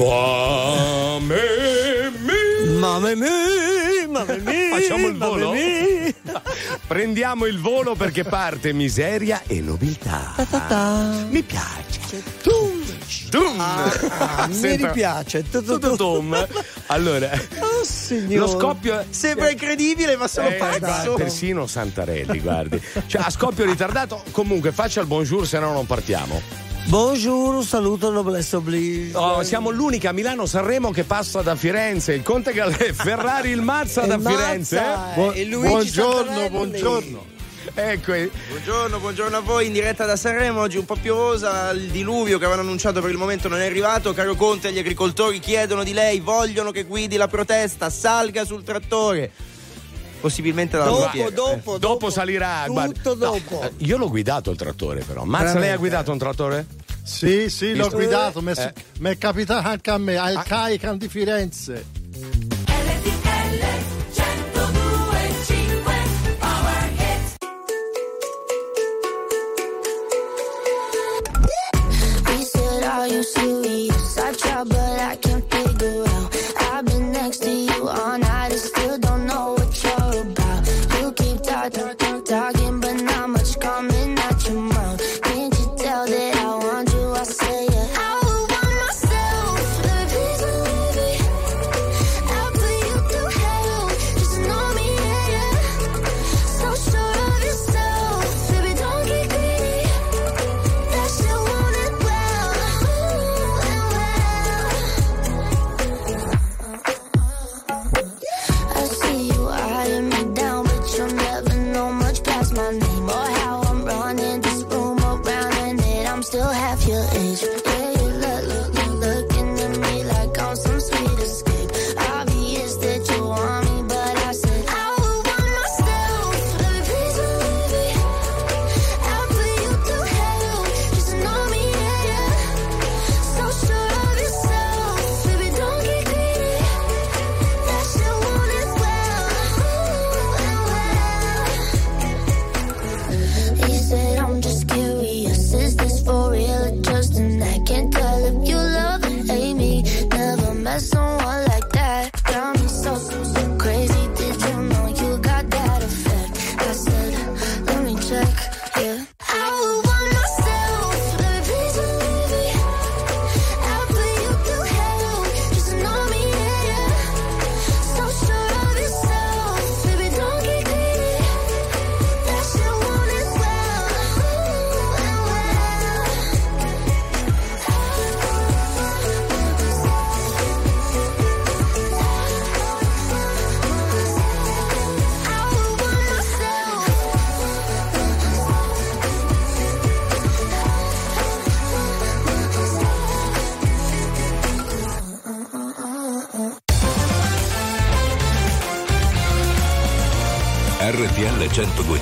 Mamma mia. Mamma mia, mamma mia. Facciamo il volo? Prendiamo il volo perché parte miseria e nobiltà. Ta-ta-ta. Mi piace. Dum. Ah, mi tom. Allora, Oh, signore. lo scoppio. Sembra incredibile, ma sono Eh, pazzo. persino Santarelli, guardi. Cioè, a scoppio ritardato, comunque faccia il bonjour, se no non partiamo. Buongiorno, un saluto, noblesse oblige. Oh, siamo l'unica a Milano Sanremo che passa da Firenze. Il Conte Galè, Ferrari il Mazza da E Firenze. Mazza, eh? e Luigi buongiorno, Santarelli. buongiorno. Ecco, eh, Buongiorno, buongiorno a voi in diretta da Sanremo, oggi un po' piovosa, il diluvio che avevano annunciato per il momento non è arrivato, caro Conte, gli agricoltori chiedono di lei, vogliono che guidi la protesta, salga sul trattore. Possibilmente dalla Dopo, Lutiera. dopo, dopo salirà. guarda. Tutto dopo. Eh, Io l'ho guidato il trattore, però. Mazza, lei ha guidato un trattore? Sì, sì, l'ho guidato, mi è, Eh. è capitato anche a me, al CAICAN di Firenze.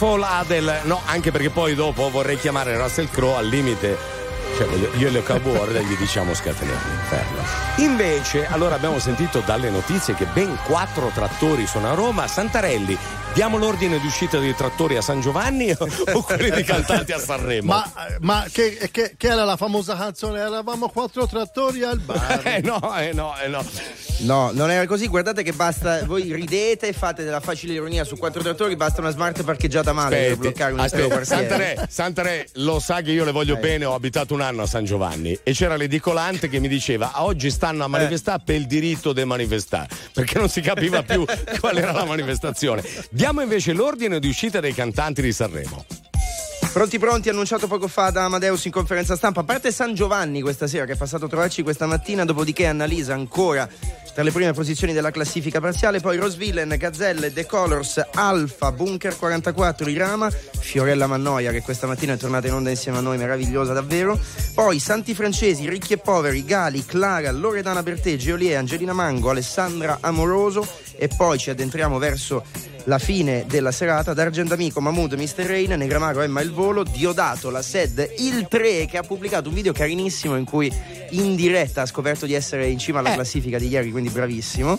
Skyfall Adel, no, anche perché poi dopo vorrei chiamare Russell Crowe al limite. Cioè, io le Cowboy gli diciamo scatenarli, fermo. Invece, allora abbiamo sentito dalle notizie che ben quattro trattori sono a Roma. Santarelli, diamo l'ordine di uscita dei trattori a San Giovanni o, o quelli di cantanti a Sanremo? Ma, ma che, che- che era la famosa canzone? Eravamo quattro trattori al bar. Eh no, eh no, eh no. No, non era così. Guardate che basta. Voi ridete e fate della facile ironia su quattro trattori. Basta una smart parcheggiata male per Aspetti, bloccare un intero aspetta, quartiere. Santarè, Santarè, lo sa che io le voglio bene, ho abitato un anno a San Giovanni e c'era l'edicolante che mi diceva "Ah, oggi stanno a manifestare per il diritto di manifestare, perché non si capiva più qual era la manifestazione. Diamo invece l'ordine di uscita dei cantanti di Sanremo. Pronti pronti, annunciato poco fa da Amadeus in conferenza stampa. A parte San Giovanni questa sera che è passato a trovarci questa mattina, dopodiché Annalisa ancora tra le prime posizioni della classifica parziale, poi Rosvillen, Gazzelle, The Colors, Alfa, Bunker 44, Irama, Fiorella Mannoia che questa mattina è tornata in onda insieme a noi, meravigliosa davvero. Poi Santi Francesi, Ricchi e Poveri, Gali, Clara, Loredana Bertè, Geolie, Angelina Mango, Alessandra Amoroso e poi ci addentriamo verso la fine della serata d'Argent Amico, Mahmood, Mr. Rain, Negramaro, Emma il Volo, Diodato, la SED, il 3 che ha pubblicato un video carinissimo in cui in diretta ha scoperto di essere in cima Eh. alla classifica di ieri, quindi bravissimo.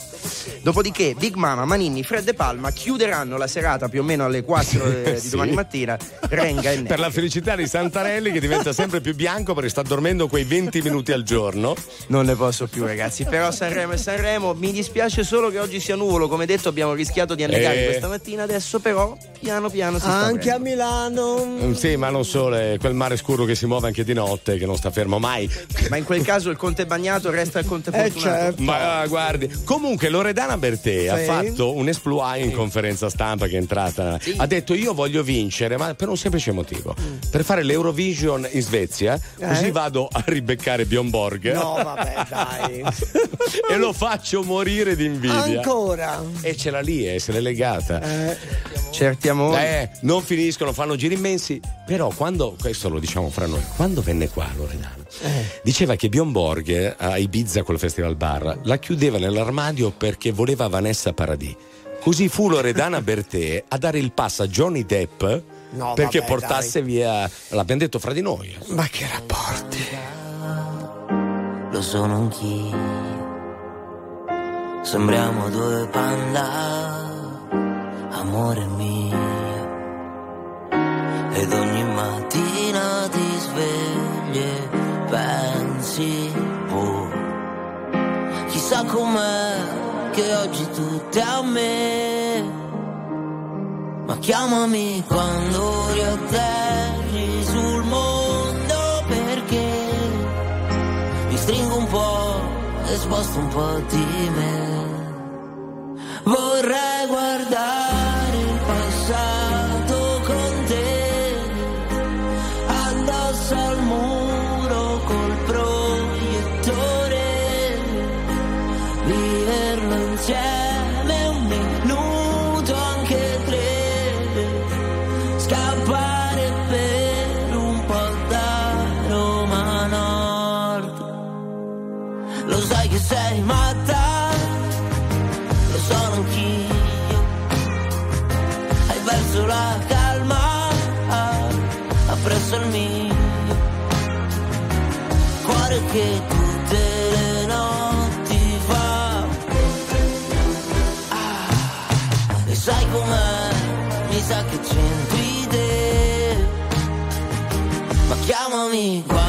Dopodiché Big Mama, Manini, Fred e Palma chiuderanno la serata più o meno alle 4 eh, di Sì. domani mattina, Renga e Per la felicità di Santarelli che diventa sempre più bianco perché sta dormendo quei 20 minuti al giorno. Non ne posso più ragazzi, però Sanremo e Sanremo, mi dispiace solo che oggi sia nuvolo, come detto abbiamo rischiato di annegare Eh. Questa mattina, adesso però piano piano si sta Anche a aprendo. Milano. Mm, Sì, ma non solo, è quel mare scuro che si muove anche di notte, che non sta fermo mai. Ma in quel caso il conte bagnato resta il conte Eh, fortunato. certo. Ma ah, guardi, comunque Loredana Bertè ha Sì. fatto un esploit in conferenza stampa che è entrata. Ha detto io voglio vincere, ma per un semplice motivo. Per fare l'Eurovision in Svezia, così Eh? vado a ribeccare Bjorn Borg. No, vabbè, dai. e lo faccio morire di invidia. Ancora. E ce l'ha lì, eh, se l'è legata. Certi amori. Eh, non finiscono, fanno giri immensi. Però quando, questo lo diciamo fra noi, quando venne qua Loredana, diceva che Bjorn Borg eh, a Ibiza col Festival Bar la chiudeva nell'armadio perché voleva Vanessa Paradis. Così fu Loredana Bertè a dare il pass a Johnny Depp No, perché vabbè, portasse via. L'abbiamo detto fra di noi. eh. Ma che rapporti. lo sono anch'io. Sembriamo due panda, amore mio. Ed ogni mattina ti svegli e pensi, oh, chissà com'è che oggi tutto è a me. Ma chiamami quando riatterri sul mondo perché mi stringo un po' e sposto un po' di me. Vorrei guardare sei matta, lo sono anch'io. Hai perso la calma, appresso il mio. Cuore che tutte le notti fa. Ah, e sai com'è, mi sa che c'entri te. Ma chiamami quando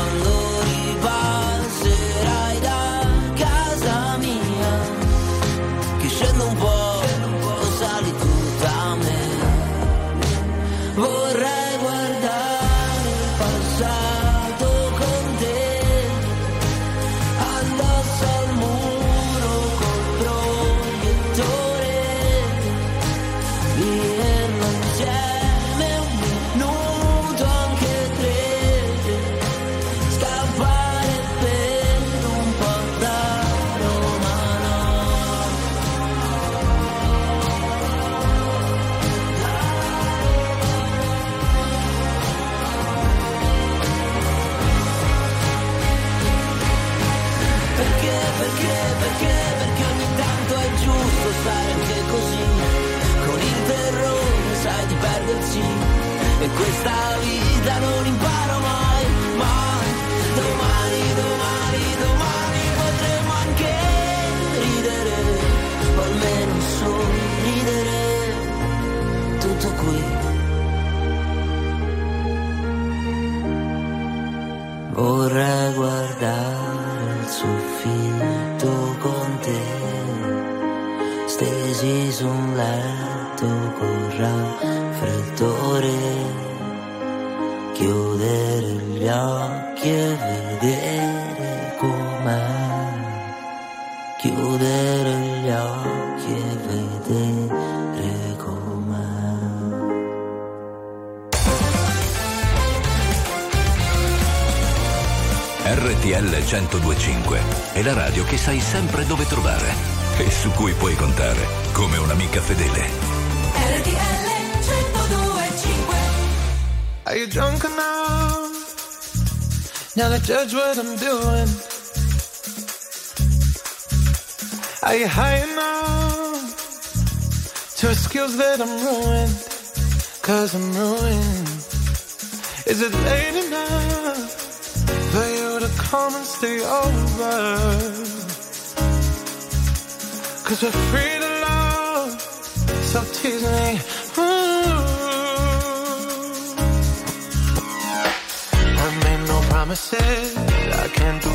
1025 è la radio che sai sempre dove trovare e su cui puoi contare come un'amica fedele. RTL 1025 Are you drunk enough now to judge what I'm doing? Are you high enough to excuse that I'm ruined? Cause I'm ruined. Is it late enough come and stay over? Cause we're free to love, so tease me. Ooh. I made no promises. I can't do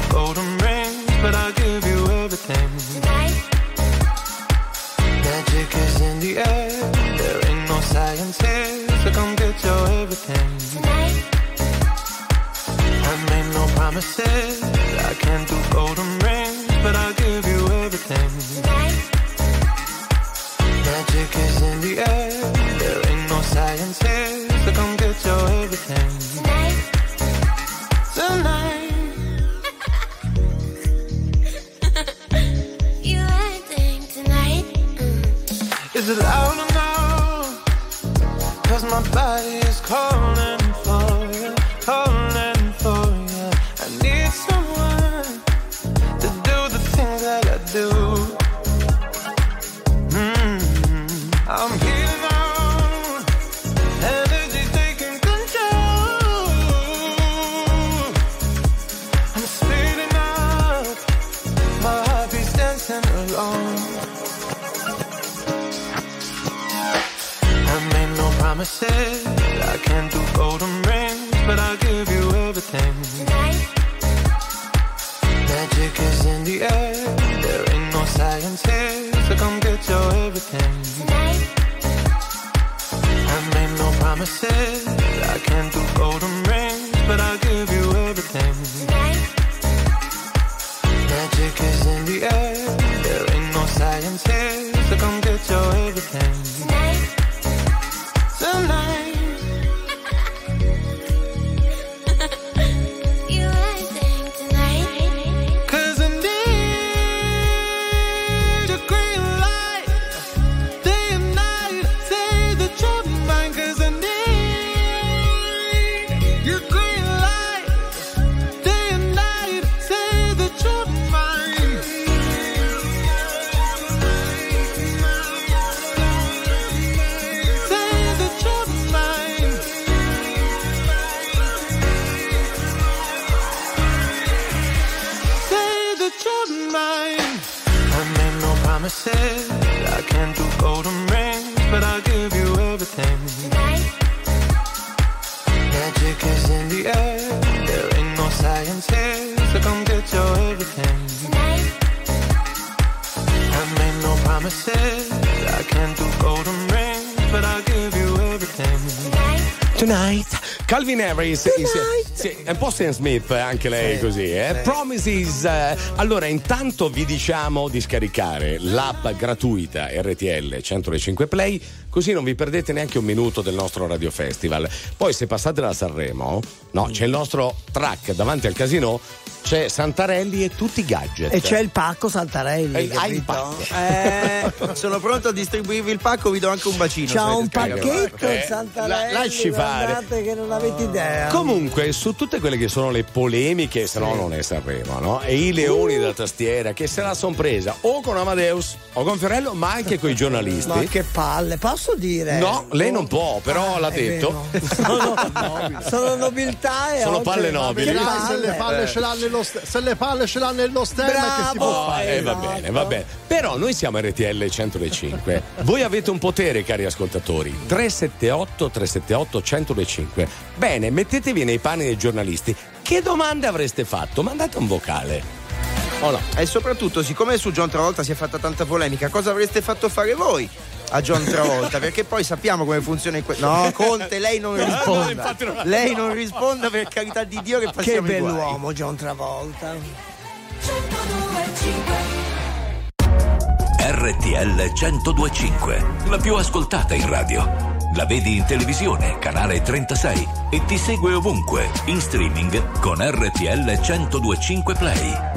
Harris, is- sì, è un po' Sam Smith anche lei così, eh? Promises. eh, allora, intanto vi diciamo di scaricare l'app gratuita RTL 105 Play, così non vi perdete neanche un minuto del nostro Radio Festival. Poi se passate da Sanremo, no, c'è il nostro track davanti al casino, c'è Santarelli e tutti i gadget. E c'è il pacco Santarelli. Eh, hai il capito? Eh, sono pronto a distribuirvi il pacco, vi do anche un bacino. C'ha un pacchetto Eh, il Santarelli. la- lasci fare. guardate che non avete idea. Comunque, su tutte quelle che sono le polemiche, se no non è Sanremo, no? E i leoni Uh. della tastiera che se la son presa o con Amadeus o con Fiorello, ma anche con i giornalisti. Ma che palle, posso dire? No, lei non può, però Ah, l'ha detto. Sono, sono nobiltà e Sono palle nobili. Che palle. le palle ce l'hanno i nello st- se le palle ce l'ha nello stemma che si può Oh, fare? eh, va bene, va bene. Però noi siamo RTL 105. Voi avete un potere, cari ascoltatori. 378 378 1025. Bene, mettetevi nei panni dei giornalisti. Che domande avreste fatto? Mandate un vocale. O no? E soprattutto, siccome su John Travolta si è fatta tanta polemica, cosa avreste fatto fare voi? A John Travolta, perché poi sappiamo come funziona in que- No, Conte, lei non No, risponda. Lei non risponda per carità di Dio che Che passiamo guai. bell'uomo John Travolta. RTL 1025, la più ascoltata in radio. La vedi in televisione, canale 36 e ti segue ovunque, in streaming con RTL 1025 Play.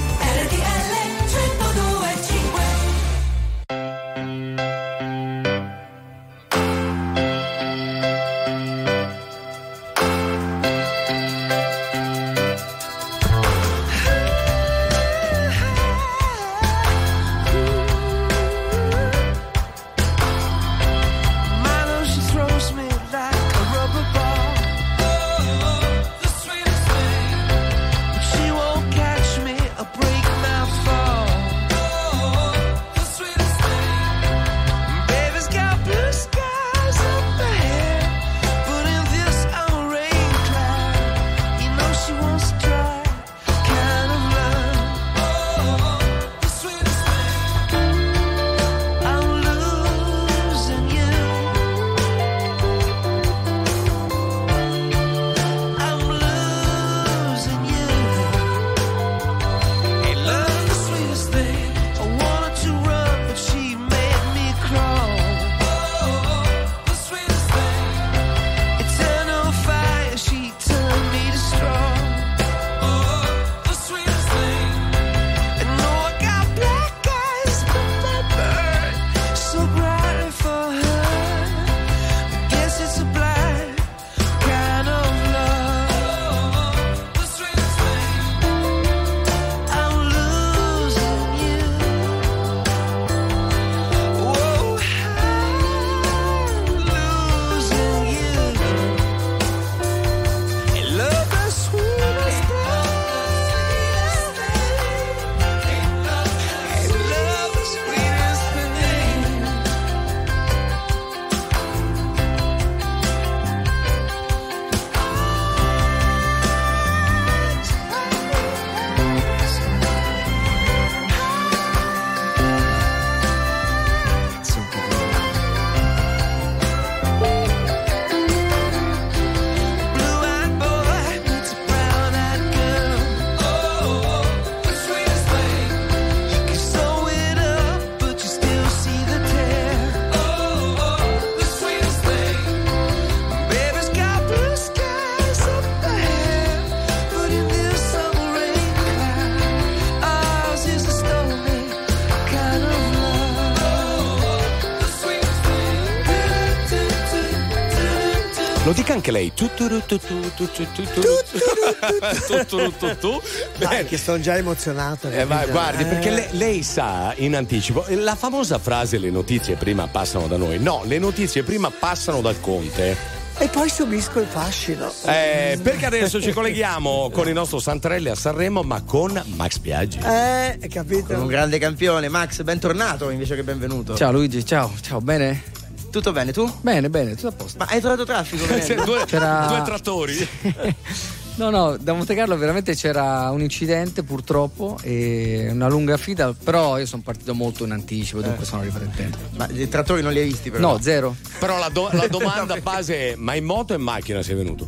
Tu, tu. Dai, Bene. che sono già emozionato. Eh, ma guardi, Eh. perché lei, lei sa in anticipo la famosa frase le notizie prima passano da noi. No, le notizie prima passano dal Conte. E poi subisco il fascino. Eh, perché adesso ci colleghiamo con il nostro Santarelli a Sanremo, ma con Max Biaggi. Eh, capito? Un grande campione, Max, bentornato invece che benvenuto. Ciao Luigi, ciao, ciao, bene? Tutto bene, tu? Bene, bene, tutto a posto. Ma hai trovato traffico? due, C'era- due trattori. No, no, da Monte Carlo veramente c'era un incidente purtroppo e una lunga fila, però io sono partito molto in anticipo, dunque sono arrivato in tempo. Ma i trattori non li hai visti però? No, zero. Però la, do- la domanda base è: ma in moto o in macchina sei venuto?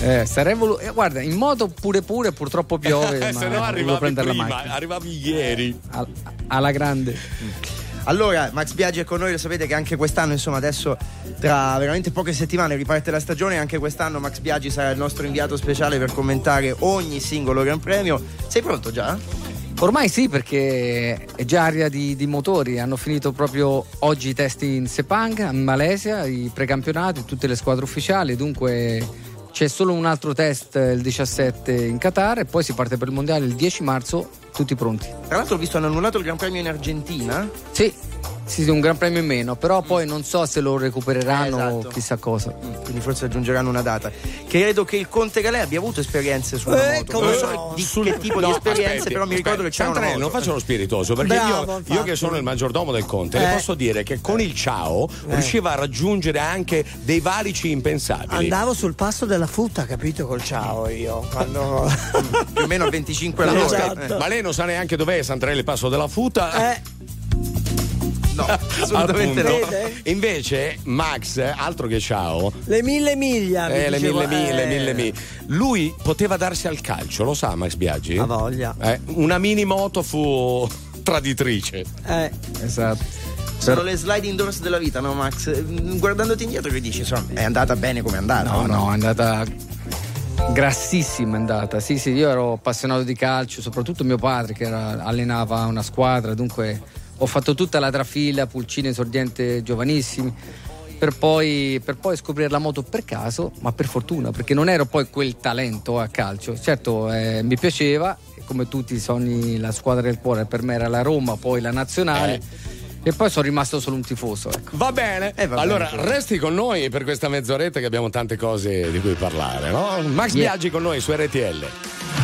Eh, sarei volu- eh, guarda, in moto pure pure, purtroppo piove, ma Eh, Se no arrivavi prendere prima, la macchina. arrivavi ieri. Al- alla grande. Allora, Max Biaggi è con noi, lo sapete che anche quest'anno, insomma, adesso tra veramente poche settimane riparte la stagione, anche quest'anno Max Biaggi sarà il nostro inviato speciale per commentare ogni singolo Gran Premio. Sei pronto già? Ormai sì, perché è già aria di, di motori. Hanno finito proprio oggi i test in Sepang, in Malesia, i precampionati, tutte le squadre ufficiali. Dunque c'è solo un altro test il 17 in Qatar e poi si parte per il mondiale il 10 marzo, tutti pronti. Tra l'altro ho visto hanno annullato il Gran Premio in Argentina. Sì, sì, sì, un gran premio in meno, però poi non so se lo recupereranno Eh, esatto. o chissà cosa. Quindi forse aggiungeranno una data. Credo che il Conte Galè abbia avuto esperienze sulla Eh, moto. Non so no. di Sul- che tipo no, di esperienze, aspetti, però mi ricordo che aspetti. c'era una Santarelli, moto. non faccio lo spiritoso perché Bravo, io, io che sono il maggiordomo del Conte le Eh. posso dire che con il ciao riusciva a raggiungere anche dei valici impensabili. Andavo sul passo della futta, capito? Col ciao io. Quando... più o meno a 25 Ma, all'ora. Esatto. ma lei non sa neanche dov'è Santarelli il passo della futa? Eh, No, assolutamente no. Invece Max, altro che ciao, le mille miglia. mi eh, le mille mille, eh, mille mille. Lui poteva darsi al calcio, lo sa Max Biaggi? Ha voglia. Eh, una mini moto fu traditrice. Eh, Esatto. Sono le sliding doors della vita, no, Max? Mm, Guardandoti indietro, che dici? Insomma, è andata bene come è andata. No, o no, è andata grassissima è andata. Sì, sì, io ero appassionato di calcio, soprattutto mio padre che era- allenava una squadra, dunque ho fatto tutta la trafila, pulcine esordiente giovanissimi. Per poi, per poi scoprire la moto per caso, ma per fortuna, perché non ero poi quel talento a calcio. Certo, eh, mi piaceva, come tutti i sogni, la squadra del cuore per me era la Roma, poi la nazionale, e poi sono rimasto solo un tifoso. Ecco. Va bene. Eh, va allora, bene. resti con noi per questa mezz'oretta che abbiamo tante cose di cui parlare, no? Max Yeah. Biaggi con noi su RTL.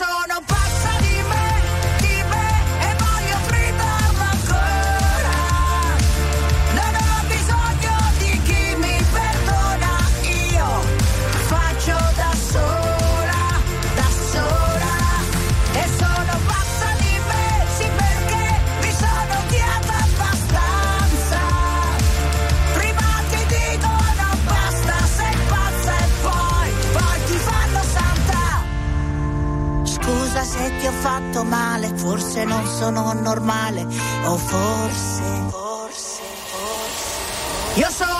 sono pazza forse non sono normale, o forse, forse, forse. Io sono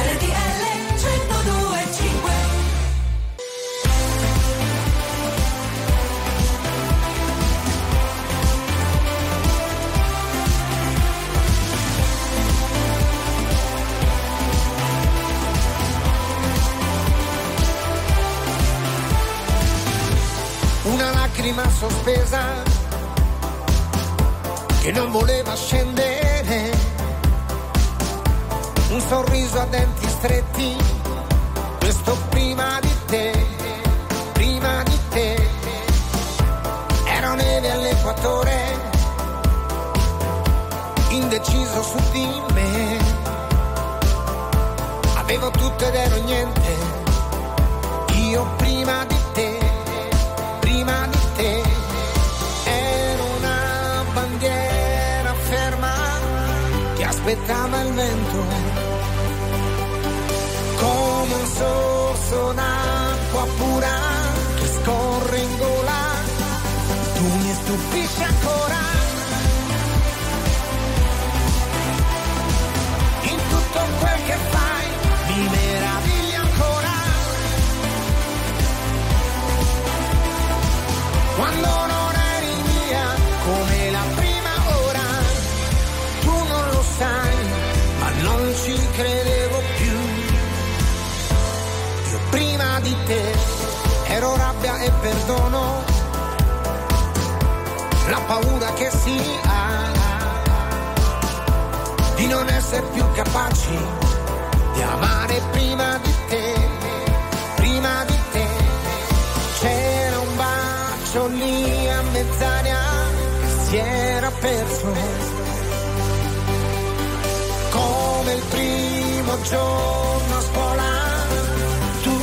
Giorno a scuola. Tu,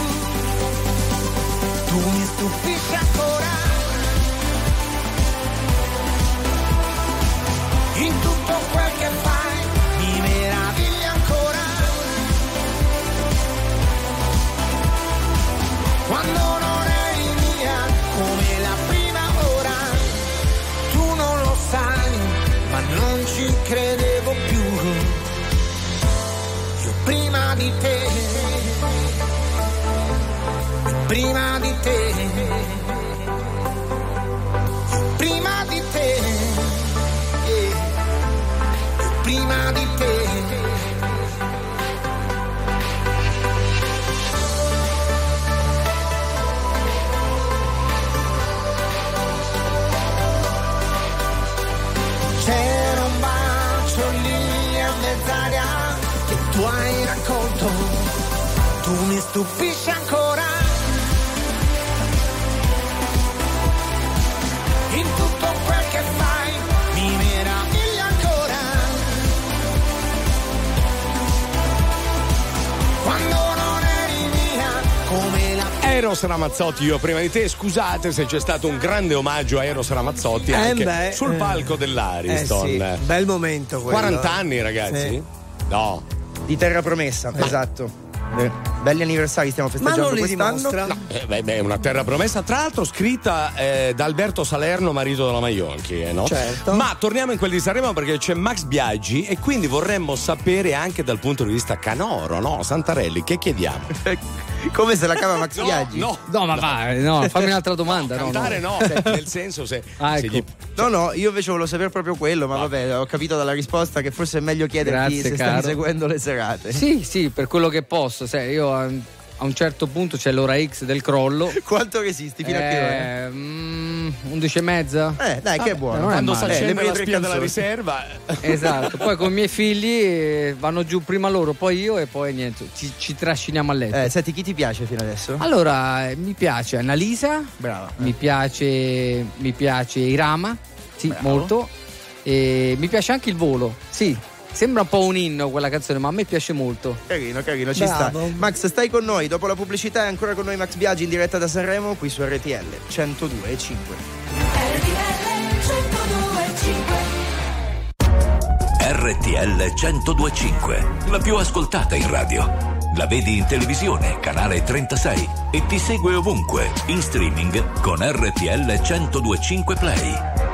tu mi stupisci ancora. Prima di te, prima di te, prima di te. C'era un bacio lì a mezz'aria che tu hai raccolto. Tu mi stupisci ancora. Eros Ramazzotti, io prima di te, scusate se c'è stato un grande omaggio a Eros Ramazzotti Eh anche beh, sul eh. palco dell'Ariston. Eh sì, Bel momento quello. 40 anni ragazzi? Sì. No. Di Terra Promessa, esatto. Be- Belli anniversari stiamo festeggiando non li quest'anno. dimostra. No, eh, beh, beh, è una terra promessa, tra l'altro scritta eh, da Alberto Salerno, marito della Maionchi, eh, no? Certo. Ma torniamo in quelli di Sanremo perché c'è Max Biaggi e quindi vorremmo sapere anche dal punto di vista canoro, no? Santarelli, che chiediamo? Come se la cava Max No, Biaggi? no, No, ma va, no, fammi un'altra domanda. no, no. cantare no, cioè, nel senso se, Ah, se ecco. gli- No, no, io invece volevo sapere proprio quello, ma vabbè, ho capito dalla risposta che forse è meglio chiederti Grazie, se caro. stai seguendo le serate. Sì, sì, per quello che posso. Sai, io ehm, a un certo punto c'è l'ora X del crollo. Quanto resisti? Fino a che ora? Eh, mm, 11 e mezza. Eh, dai, che è buono. non Quando si accende le la prime spia della riserva. Esatto, poi con i miei figli eh, vanno giù prima loro, poi io e poi niente, ci, ci trasciniamo a letto. Eh, senti, chi ti piace fino adesso? Allora, eh, mi piace Annalisa, Brava. mi piace, mi piace Irama, sì, Bravo. molto. E mi piace anche il volo, sì. Sembra un po' un inno quella canzone, ma a me piace molto. Carino, carino, ci Bravo. sta. Max, stai con noi. Dopo la pubblicità è ancora con noi Max Biaggi in diretta da Sanremo qui su RTL 102 e 5. RTL 1025, la più ascoltata in radio. La vedi in televisione, canale 36 e ti segue ovunque, in streaming con RTL 1025 Play.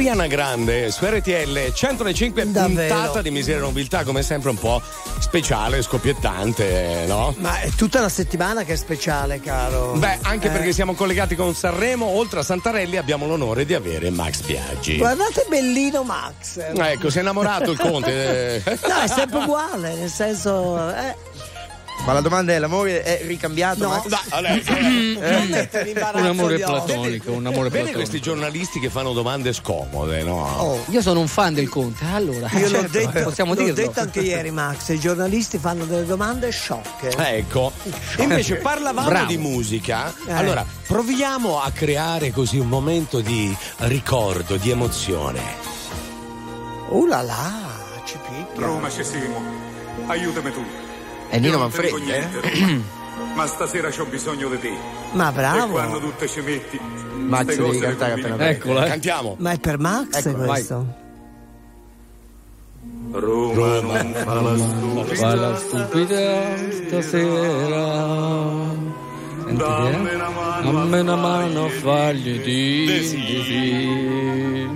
Ariana Grande su RTL 105 Davvero. puntata di Miseria e Nobiltà, come sempre un po' speciale, scoppiettante, no? Ma è tutta la settimana che è speciale, caro. Beh, anche Eh. perché siamo collegati con Sanremo, oltre a Santarelli abbiamo l'onore di avere Max Biaggi. Guardate bellino Max. Ecco, si è innamorato il conte. eh. No, è sempre uguale, nel senso. Eh, Ma la domanda è: l'amore è ricambiato? No. Max? Dai, adesso, non mettere in Un amore platonico, un amore Vedi platonico. questi giornalisti che fanno domande scomode, no? Oh, Io sono un fan del Conte, allora. io l'ho certo, detto, possiamo l'ho dirlo. detto anche ieri, Max. I giornalisti fanno delle domande sciocche. Ecco, invece parlavamo Bravo. di musica, Eh. allora proviamo a creare così un momento di ricordo, di emozione. Uh là là, ci picchia. Roma ci siamo. Aiutami tu. È Nino Manfredi, eh? niente, ma stasera c'ho bisogno di te. Ma E bravo. quando tu te ci metti, Max devi cantare appena Eccola, eh. Cantiamo. Ma è per Max Ecco, vai. questo? Roma, non fa la stupida. Fa la stupida stasera. Senti è? Dammi una mano, fagli di sì.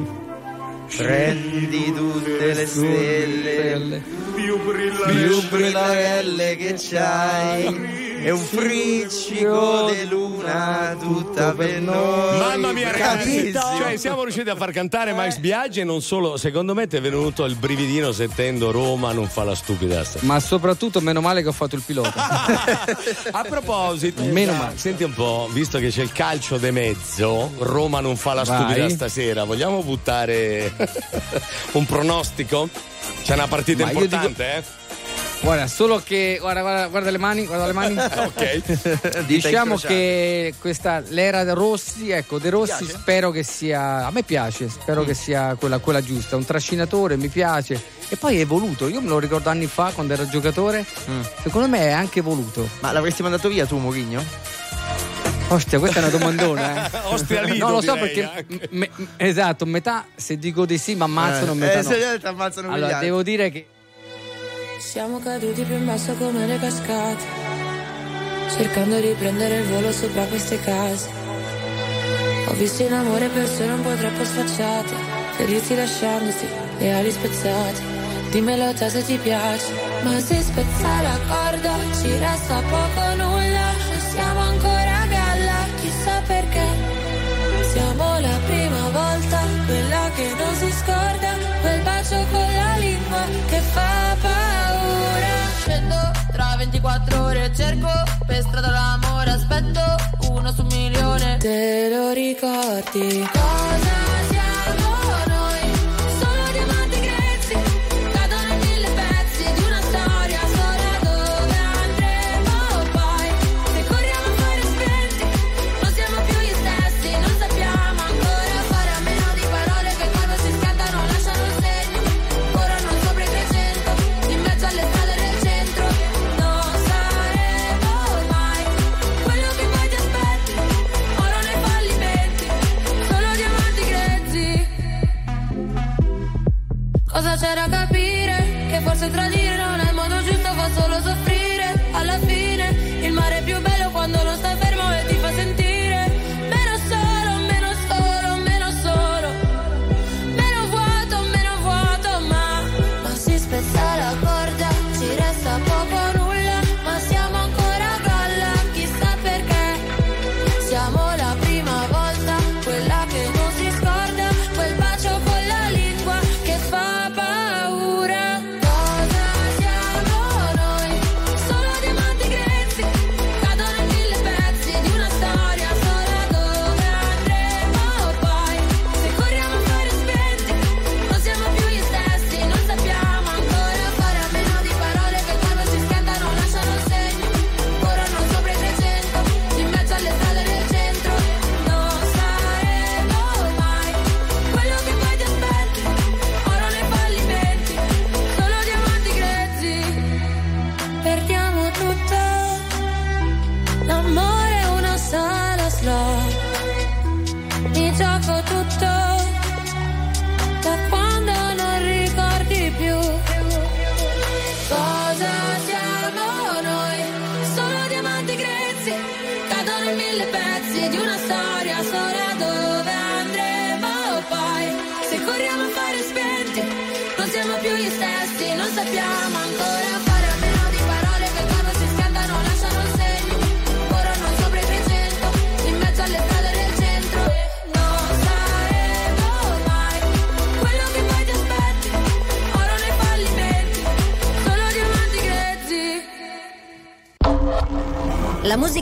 Prendi tutte le stelle più più brillanti che c'hai e un friccico di luna tutta per noi. Mamma mia, ragazzi, cioè siamo riusciti a far cantare Max Biaggi e non solo, secondo me ti è venuto il brividino sentendo Roma non fa la stupida stasera. Ma soprattutto meno male che ho fatto il pilota. A proposito, Meno male. senti un po', visto che c'è il calcio de mezzo, Roma non fa la Vai. stupida stasera, vogliamo buttare un pronostico? C'è una partita Ma importante, eh? Guarda, solo che. Guarda, guarda, guarda le mani, guarda le mani. ok. Diciamo che questa l'era De Rossi, ecco, De Rossi spero che sia. A me piace, spero Mm. che sia quella, quella giusta. Un trascinatore, mi piace. E poi è evoluto. Io me lo ricordo anni fa quando ero giocatore. Mm. Secondo me è anche evoluto. Ma l'avresti mandato via tu, Mourinho? Ostia, questa è una domandona, eh. Ostia Lido, No, lo so perché. me- esatto, metà se dico di sì, mi ammazzano, Eh, metà eh, no. se ammazzano Allora, devo dire che. Siamo caduti più in basso come le cascate, cercando di prendere il volo sopra queste case. Ho visto in amore persone un po' troppo sfacciate, feriti lasciandoti le ali spezzate. Dimmelo te se ti piace, ma se spezza la corda ci resta poco nulla. Non siamo ancora 24 ore, cerco per strada l'amore, aspetto uno su un milione. Te lo ricordi? Cosa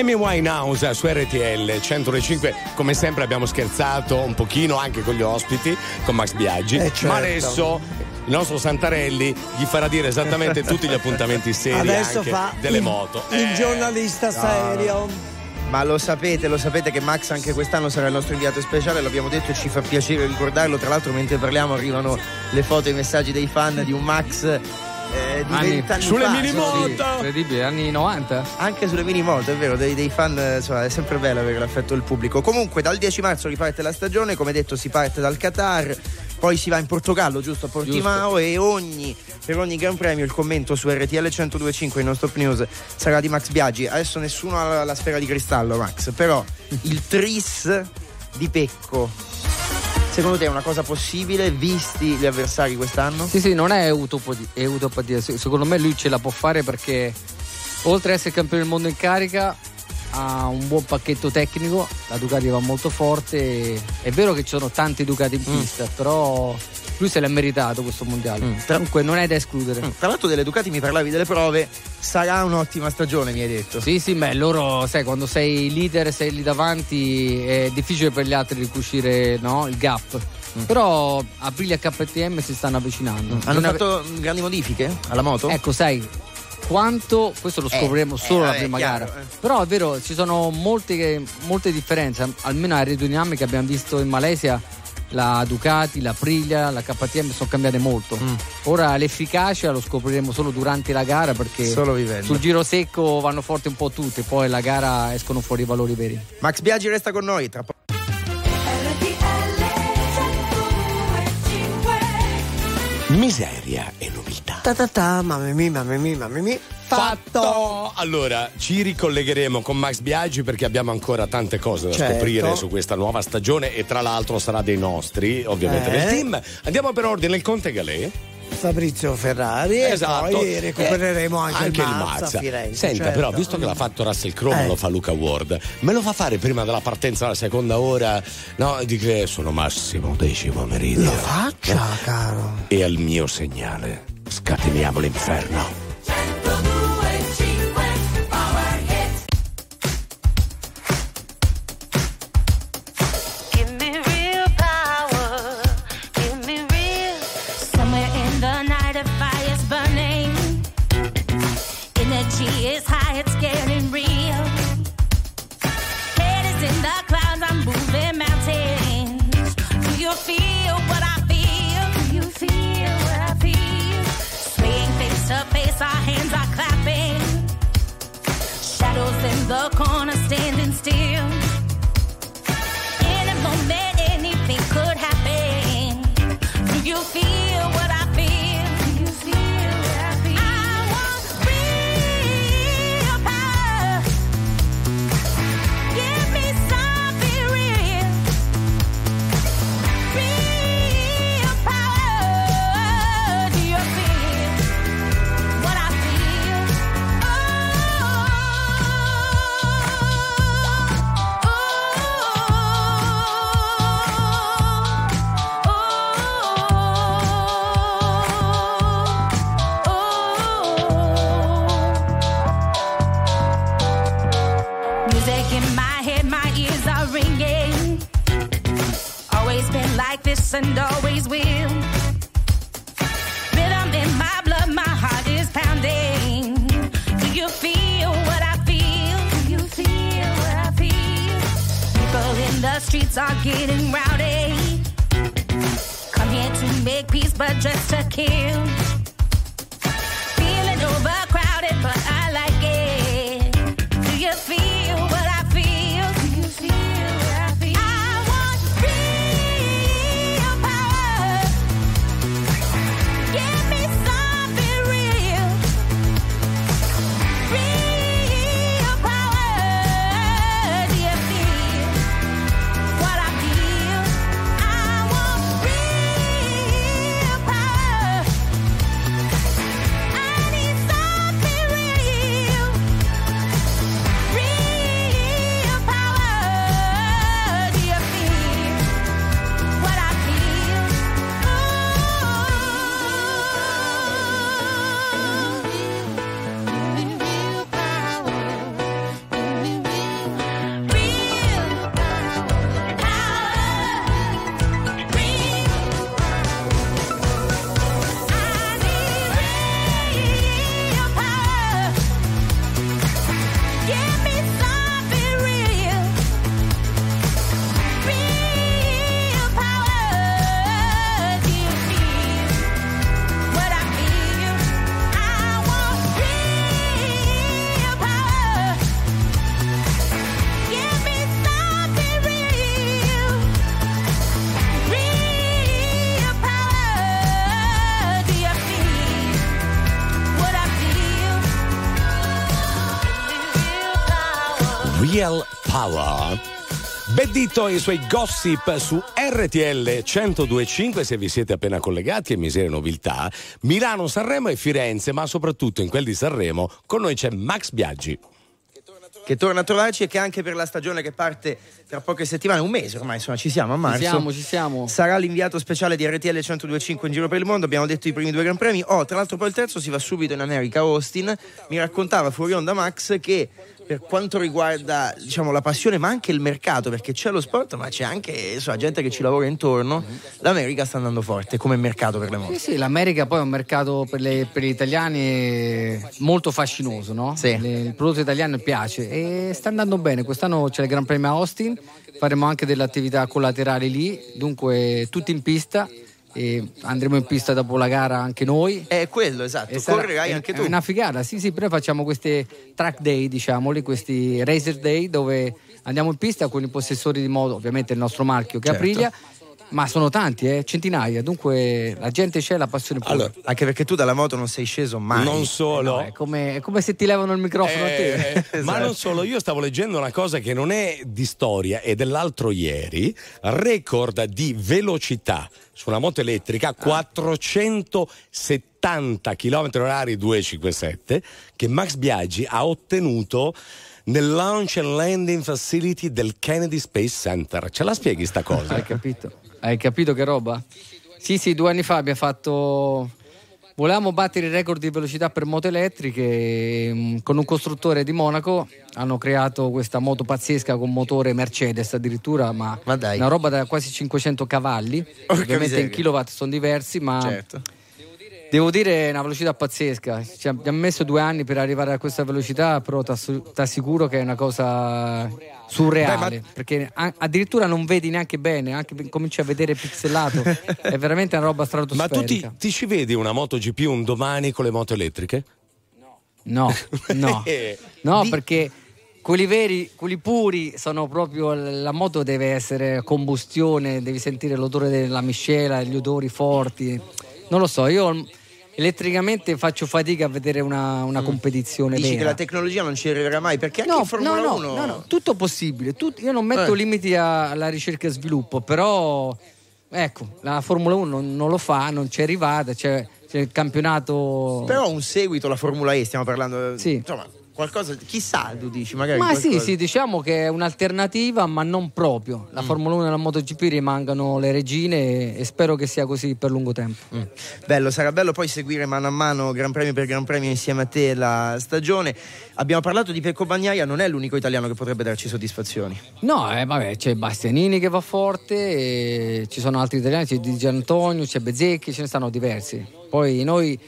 Amy Winehouse su RTL 105. Come sempre abbiamo scherzato un pochino anche con gli ospiti, con Max Biaggi. Eh, certo. Ma adesso il nostro Santarelli gli farà dire esattamente tutti gli appuntamenti seri Adesso anche fa delle il- moto. Il Eh, giornalista serio. Ma lo sapete, lo sapete che Max anche quest'anno sarà il nostro inviato speciale, l'abbiamo detto e ci fa piacere ricordarlo. Tra l'altro mentre parliamo arrivano le foto e i messaggi dei fan di un Max di Anni- vent'anni sulle fa. minimoto! Sì, Incredibile, anni 90? Anche sulle minimoto, è vero, dei, dei fan, insomma, è sempre bello avere l'affetto del pubblico. Comunque dal 10 marzo riparte la stagione, come detto si parte dal Qatar, poi si va in Portogallo, giusto a Portimao e ogni, per ogni Gran Premio il commento su RTL 1025 in non stop news sarà di Max Biaggi. Adesso nessuno ha la, la sfera di cristallo, Max, però il tris di Pecco. Secondo te è una cosa possibile visti gli avversari quest'anno? Sì, sì, non è utopatia, è utopatia. Se- Secondo me lui ce la può fare perché oltre ad essere campione del mondo in carica ha un buon pacchetto tecnico, la Ducati va molto forte. È vero che ci sono tanti Ducati in pista, però lui se l'è meritato questo mondiale. Comunque non è da escludere. Tra l'altro delle Ducati mi parlavi delle prove, sarà un'ottima stagione mi hai detto. Sì, sì, beh, loro, sai, quando sei leader, sei lì davanti, è difficile per gli altri ricucire no, il gap. Però Aprilia e KTM si stanno avvicinando. Hanno Non ave- fatto grandi modifiche alla moto? Ecco, sai, quanto, questo lo Eh, scopriremo eh, solo la vabbè, prima chiaro, gara. eh. Però è vero, ci sono molte, molte differenze, almeno aerodinamica abbiamo visto in Malesia. La Ducati, la Aprilia, la KTM sono cambiate molto. Mm. Ora l'efficacia lo scopriremo solo durante la gara perché sul giro secco vanno forti un po' tutte, poi la gara escono fuori i valori veri. Max Biaggi resta con noi tra poco. Miseria e nobiltà. Ta ta ta, mamma mia, mamma mia, mamma mia. Fatto! Allora, ci ricollegheremo con Max Biaggi perché abbiamo ancora tante cose da Certo. scoprire su questa nuova stagione e tra l'altro sarà dei nostri, ovviamente, Eh. del team. Andiamo per ordine, il Conte Galè. Fabrizio Ferrari Esatto. e poi recupereremo Eh, anche, il Mazza, a Firenze. Senta, certo. però, visto che l'ha fatto Russell Crowe, Eh. lo fa Luca Ward, me lo fa fare prima della partenza della seconda ora? No, di che sono Massimo Decimo Meridio. Lo faccia, caro. E al mio segnale, scateniamo l'inferno. Shadows in Power. Beddito e i suoi gossip su RTL 1025 se vi siete appena collegati e miseria e nobiltà, Milano, Sanremo e Firenze, ma soprattutto in quel di Sanremo con noi c'è Max Biaggi. che torna a trovarci e che anche per la stagione che parte tra poche settimane, un mese ormai, insomma, ci siamo a marzo. Ci siamo, ci siamo. Sarà l'inviato speciale di RTL 1025 in giro per il mondo. Abbiamo detto i primi due Gran Premi. Oh, tra l'altro, poi il terzo si va subito in America. Austin mi raccontava fuori onda Max che per quanto riguarda diciamo, la passione, ma anche il mercato, perché c'è lo sport, ma c'è anche insomma, gente che ci lavora intorno. L'America sta andando forte come mercato per le moto. Sì, sì, l'America poi è un mercato per, le- per gli italiani molto fascinoso, no? Sì. Le- il prodotto italiano piace e sta andando bene. Quest'anno c'è il Gran Premio a Austin, faremo anche delle attività collaterali lì, dunque tutti in pista. E andremo in pista dopo la gara anche noi. È quello, esatto. E Correrai è- anche tu. È una figata, sì, sì, però facciamo queste track day, diciamoli, questi racer day dove andiamo in pista con i possessori di moto, ovviamente il nostro marchio che Certo. Aprilia, ma sono tanti, eh, centinaia, dunque la gente c'è, la passione pure. Allora, anche perché tu dalla moto non sei sceso mai. Non solo. No, è, come, è come se ti levano il microfono a te. Eh, eh, Ma non solo, io stavo leggendo una cosa che non è di storia, è dell'altro ieri, record di velocità su una moto elettrica 470 km orari 257 che Max Biaggi ha ottenuto nel Launch and Landing Facility del Kennedy Space Center. Ce la spieghi sta cosa? Hai capito? Hai capito che roba? Sì, sì, due anni fa abbiamo fatto. Volevamo battere il record di velocità per moto elettriche mm, con un costruttore di Monaco hanno creato questa moto pazzesca con motore Mercedes addirittura, ma, dai. una roba da quasi 500 cavalli. Porca Ovviamente miseria. in kilowatt sono diversi, ma Certo. Devo dire è una velocità pazzesca. Ci abbiamo messo due anni per arrivare a questa velocità, però ti assicuro che è una cosa surreale, perché a- addirittura non vedi neanche bene, anche cominci a vedere pixelato, è veramente una roba Ma stratosferica. tu ti, ti ci vedi una MotoGP un domani con le moto elettriche? No, no, Eh, no, di- perché quelli veri, quelli puri sono proprio la moto deve essere a combustione, devi sentire l'odore della miscela, gli odori forti. Non lo so, io elettricamente faccio fatica a vedere una, una competizione Mm. Dici che vera. la tecnologia non ci arriverà mai perché anche No, in Formula no, no, 1 no, no, tutto possibile. Tut- io non metto Eh. limiti alla ricerca e sviluppo, però ecco, la Formula 1 non, non lo fa, non c'è arrivata, c'è, c'è il campionato. Però un seguito alla Formula E, stiamo parlando. Sì. Insomma, qualcosa. Chissà, tu dici, magari. Ma sì, qualcosa. sì, diciamo che è un'alternativa, ma non proprio. La Formula 1 e la MotoGP rimangano le regine e, spero che sia così per lungo tempo. Mm. Bello, sarà bello poi seguire mano a mano Gran Premio per Gran Premio insieme a te la stagione. Abbiamo parlato di Pecco Bagnaia, non è l'unico italiano che potrebbe darci soddisfazioni. No, eh, vabbè, c'è Bastianini che va forte, ci sono altri italiani, c'è Di Gianantonio, c'è Bezzecchi, ce ne stanno diversi. Poi noi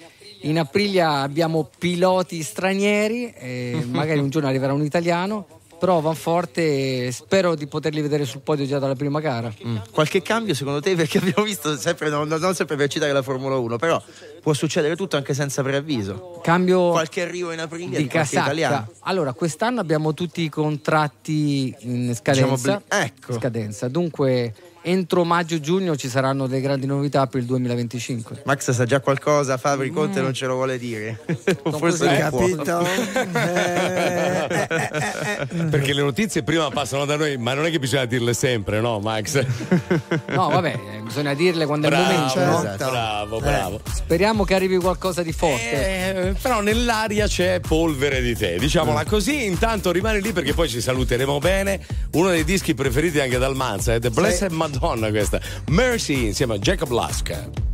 in Aprilia abbiamo piloti stranieri, e magari un giorno arriverà un italiano, però van forte spero di poterli vedere sul podio già dalla prima gara. Qualche cambio secondo te? Perché abbiamo visto sempre, non, non sempre per citare la Formula 1, però può succedere tutto anche senza preavviso. Cambio Qualche arrivo in aprile di, di italiano. Allora, quest'anno abbiamo tutti i contratti in scadenza. Diciamo, bl- ecco. scadenza. Dunque, entro maggio-giugno ci saranno delle grandi novità per il 2025. Max sa già qualcosa, Fabri Conte Mm. non ce lo vuole dire. Così, forse hai non capito? Perché le notizie prima passano da noi, ma non è che bisogna dirle sempre, no, Max? No, vabbè, eh, bisogna dirle quando è il Bravo, momento. no? esatto. bravo, bravo. Speriamo che arrivi qualcosa di forte. Eh, però nell'aria c'è polvere di te, diciamola così. Intanto rimani lì perché poi ci saluteremo bene. Uno dei dischi preferiti anche dal Manza è The Blessed Madonna questa. Mercy insieme a Jacob Laska.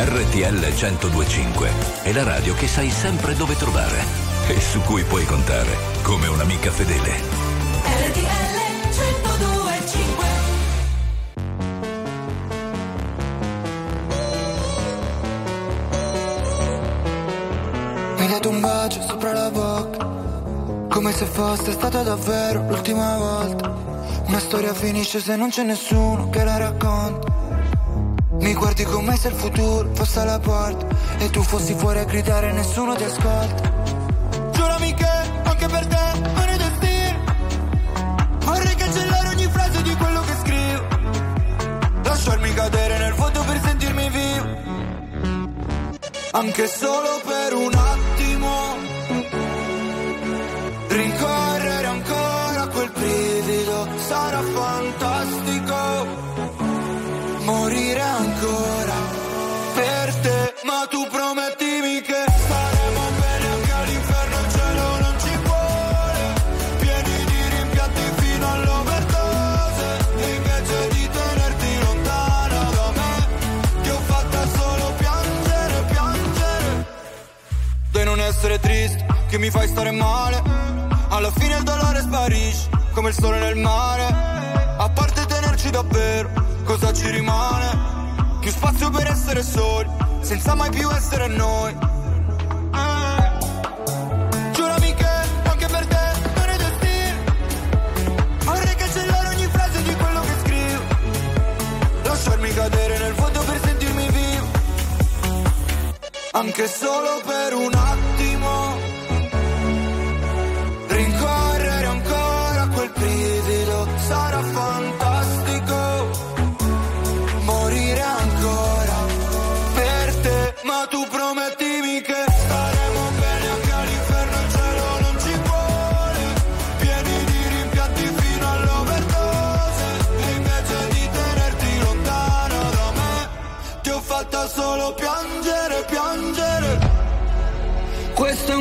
RTL 1025 è la radio che sai sempre dove trovare e su cui puoi contare come un'amica fedele. RTL 1025 Mi hai dato un bacio sopra la bocca, come se fosse stata davvero l'ultima volta. Una storia finisce se non c'è nessuno che la racconta. Mi guardi come se il futuro fosse alla porta e tu fossi fuori a gridare e nessuno ti ascolta. Giurami che anche per te non è destino. Vorrei cancellare ogni frase di quello che scrivo. Lasciarmi cadere nel vuoto per sentirmi vivo. Anche solo per tu promettimi che staremo bene anche all'inferno, il cielo non ci vuole. Pieni di rimpianti fino all'overdose, invece di tenerti lontana da me, ti ho fatta solo piangere, piangere. Di non essere triste, che mi fai stare male. Alla fine il dolore sparisce, come il sole nel mare. A parte tenerci davvero, cosa ci rimane? Più spazio per essere soli, senza mai più essere noi. Eh. Giurami che per te non è destino. Vorrei cancellare ogni frase di quello che scrivo. Lasciarmi cadere nel vuoto per sentirmi vivo. Anche solo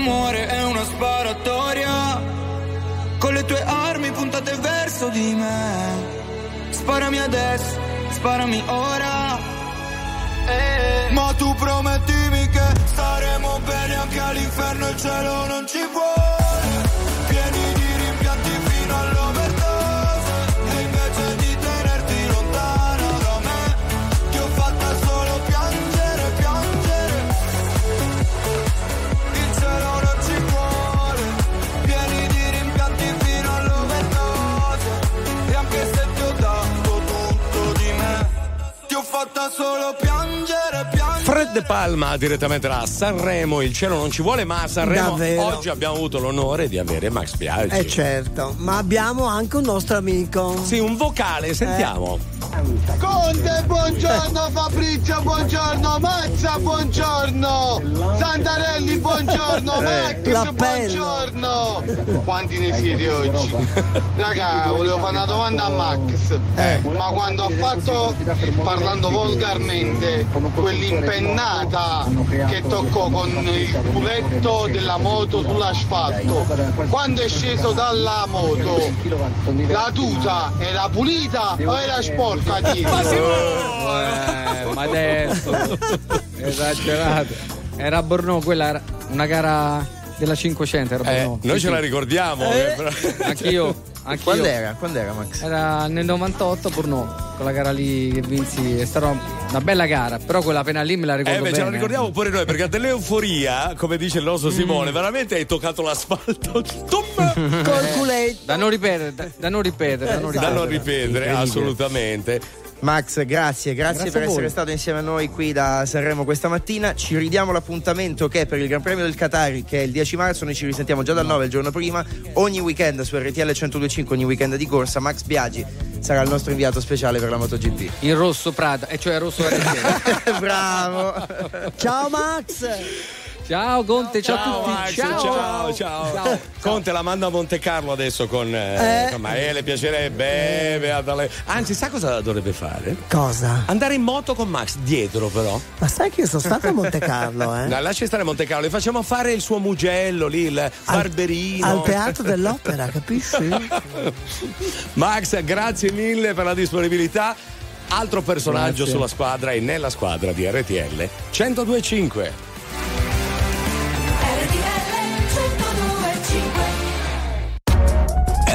amore è una sparatoria. Con le tue armi puntate verso di me. Sparami adesso, sparami ora. Eh. Ma tu promettimi che staremo bene anche all'inferno Il cielo non ci vuole solo piangere, piangere. Fred De Palma direttamente da Sanremo, il cielo non ci vuole, ma a Sanremo Davvero? oggi abbiamo avuto l'onore di avere Max Biaggi. Eh certo, ma abbiamo anche un nostro amico. Sì, un vocale, sentiamo. Conte, buongiorno Fabrizio, buongiorno Mazza, buongiorno Santarelli, buongiorno Max, l'appello. buongiorno Quanti ne siete oggi? Raga, volevo fare una domanda a Max Ma quando ha fatto, parlando volgarmente, quell'impennata che toccò con il culetto della moto sull'asfalto Quando è sceso dalla moto, la tuta era pulita o era sporca dietro? Eh, ma adesso esagerato. Era a Bornò, quella era una gara della 500. Era Eh, noi ce la ricordiamo. Eh, eh, però- Anch'io. Anch'io. Quando era? Quando era Max? Era nel 98 a Bornò, quella gara lì che vinsi. È stata una bella gara, però quella appena lì me la ricordo Eh beh, bene. ce la ricordiamo pure noi perché dell'euforia, come dice il nostro Simone, veramente hai toccato l'asfalto. Tum! Col culetto. Da non ripetere, da, da non ripetere, da non Da ripetere. non ripetere, assolutamente. Max, grazie, grazie, Grazie per essere stato insieme a noi qui da Sanremo questa mattina. Ci ridiamo l'appuntamento che è per il Gran Premio del Qatari, che è il 10 marzo. Noi ci risentiamo già dal 9 il giorno prima. Ogni weekend su RTL 1025, ogni weekend di corsa. Max Biagi sarà il nostro inviato speciale per la MotoGP. In rosso Prada, e cioè rosso RTL. Bravo! Ciao Max! Ciao Conte, ciao, Ciao, a tutti. Max, ciao. ciao, ciao. Conte la manda a Monte Carlo adesso con. Eh, Eh. con- Ma a le piacerebbe. eh, beata lei. Anzi, sa cosa dovrebbe fare? Cosa? Andare in moto con Max dietro, però. Ma sai che io sono stato a Monte Carlo, eh? Dai, lasci stare Monte Carlo, le facciamo fare il suo mugello lì, il barberino. Al teatro dell'opera, capisci? Max, grazie mille per la disponibilità. altro personaggio Grazie. sulla squadra e nella squadra di RTL 1025.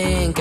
Think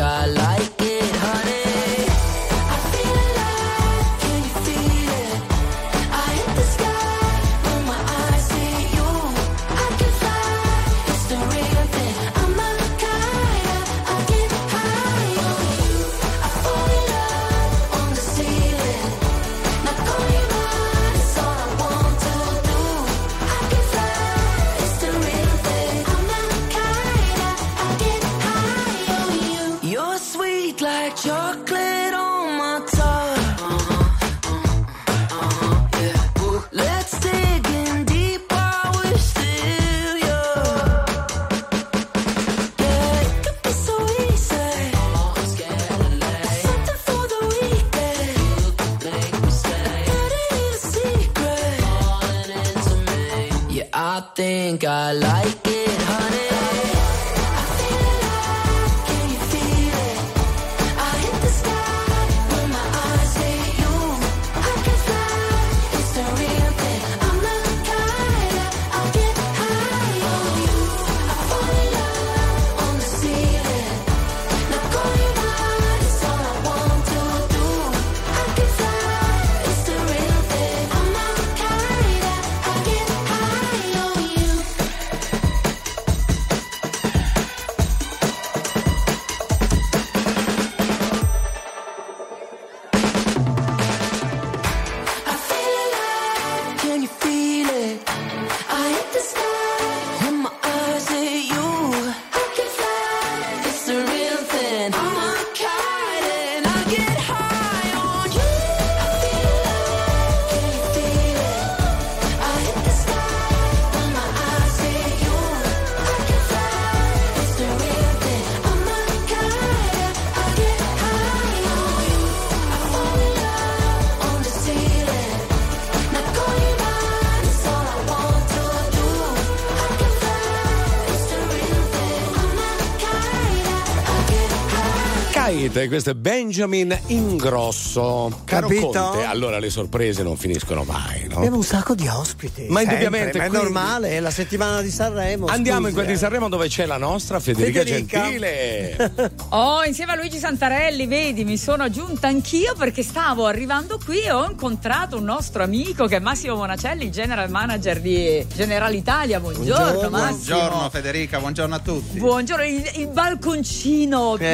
Kite, questo è Benjamin Ingrosso. Caro Capito? Conte, allora le sorprese non finiscono mai, no? Abbiamo un sacco di ospiti. Ma indubbiamente, ma è quindi- normale, è la settimana di Sanremo. Andiamo scusi, in quel di eh. Sanremo dove c'è la nostra Federica, Federica. Gentile. Oh, insieme a Luigi Santarelli, vedi, mi sono aggiunta anch'io perché stavo arrivando qui e ho incontrato un nostro amico che è Massimo Monacelli, general manager di General Italia. Buongiorno, Massimo. Buongiorno Federica, buongiorno a tutti. Buongiorno, il, il balconcino più,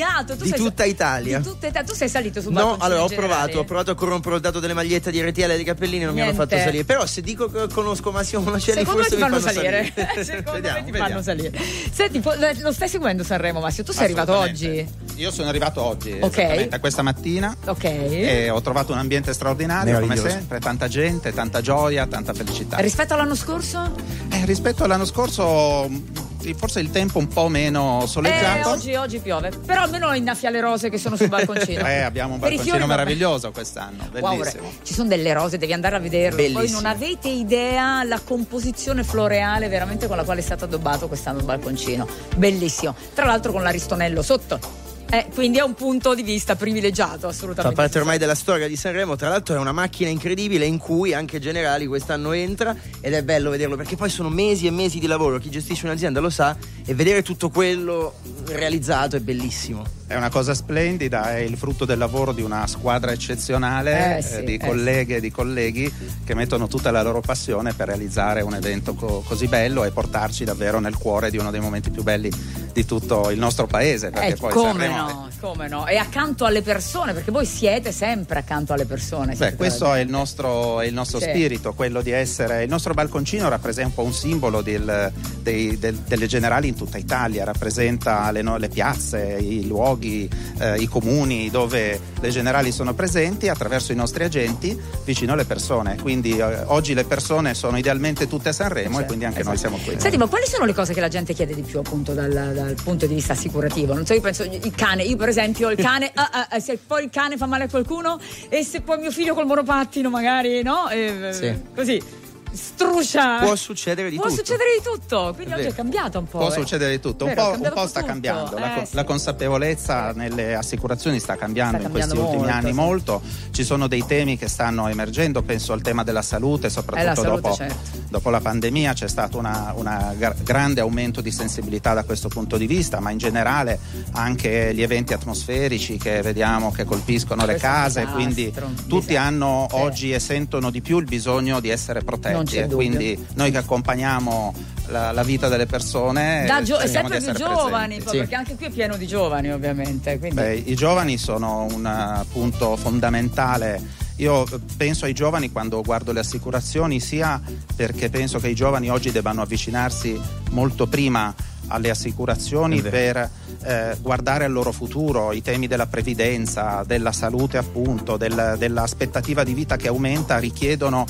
Eh, sognato. Tu di sei- tutta Italia. Di tutta Italia. Tu sei salito sul No, allora ho generale? provato, ho provato a corrompere il dato delle magliette di RTL e di cappellini, non mi hanno Niente. fatto salire. Però se dico che conosco Massimo Monacelli, Secondo me forse ti fanno fanno salire. salire. Secondo Vediamo, me ti vediamo. fanno salire. Senti, po- lo stai seguendo Sanremo, Massimo? Tu sei arrivato oggi. Io sono arrivato oggi, Ok. esattamente, questa mattina. Ok. E ho trovato un ambiente straordinario, come sempre, tanta gente, tanta gioia, tanta felicità. Rispetto all'anno scorso? Eh, rispetto all'anno scorso, forse il tempo un po' meno Eh, soleggiato. oggi, oggi piove. Però almeno innaffia le rose che sono sul balconcino. Eh, abbiamo un Per balconcino meraviglioso quest'anno, Wow, bellissimo. re- ci sono delle rose, devi andare a vederlo. Poi Bellissimo. non avete idea la composizione floreale veramente con la quale è stato addobbato quest'anno il balconcino. Bellissimo. Tra l'altro con l'aristonello sotto. Eh, quindi è un punto di vista privilegiato, Fa assolutamente. parte ormai della storia di Sanremo, tra l'altro è una macchina incredibile in cui anche Generali quest'anno entra ed è bello vederlo perché poi sono mesi e mesi di lavoro, chi gestisce un'azienda lo sa e vedere tutto quello realizzato è bellissimo. È una cosa splendida, è il frutto del lavoro di una squadra eccezionale Eh sì, eh, di eh colleghe e di colleghi che mettono tutta la loro passione per realizzare un evento co- così bello e portarci davvero nel cuore di uno dei momenti più belli di tutto il nostro paese. Perché Eh, poi come Sanremo no, come no? E accanto alle persone, perché voi siete sempre accanto alle persone. Beh, questo è il nostro, è il nostro Sì. spirito, quello di essere. Il nostro balconcino rappresenta un po' un simbolo del- dei- del- delle generali in tutta Italia, rappresenta le, no- le piazze, i luoghi, eh, i comuni dove le generali sono presenti attraverso i nostri agenti vicino alle persone. Quindi eh, oggi le persone sono idealmente tutte a Sanremo e quindi anche noi siamo qui. Senti, ma quali sono le cose che la gente chiede di più appunto dal, dal punto di vista assicurativo? Non so, io penso il cane, io per esempio il cane, ah, ah, ah, se poi il cane fa male a qualcuno e se poi mio figlio col monopattino magari, no? Eh, Sì. Così, struscia. Può succedere di Può tutto. succedere di tutto, quindi È oggi è cambiato un po'. Può eh. succedere di tutto, un Vero, è po', un po' sta tutto. cambiando, la, Eh, co- sì. la consapevolezza nelle assicurazioni sta cambiando Sta in questi cambiando ultimi molto, anni sì. molto, ci sono dei temi che stanno emergendo, penso al tema della salute, Eh, la soprattutto salute, dopo, certo. dopo la pandemia c'è stato un grande aumento di sensibilità da questo punto di vista, ma in generale anche gli eventi atmosferici che vediamo che colpiscono le Questo un case, disastro, quindi un tutti hanno oggi e sentono di più il bisogno di essere protetti c'è e dubbio. quindi noi che accompagniamo la, la vita delle persone Da gio- sempre più giovani, poi, perché anche qui è pieno di giovani ovviamente. Quindi... Beh, I giovani sono un eh, punto fondamentale. Io penso ai giovani quando guardo le assicurazioni, sia perché penso che i giovani oggi debbano avvicinarsi molto prima alle assicurazioni per eh, guardare al loro futuro, i temi della previdenza, della salute appunto, del- dell'aspettativa di vita che aumenta richiedono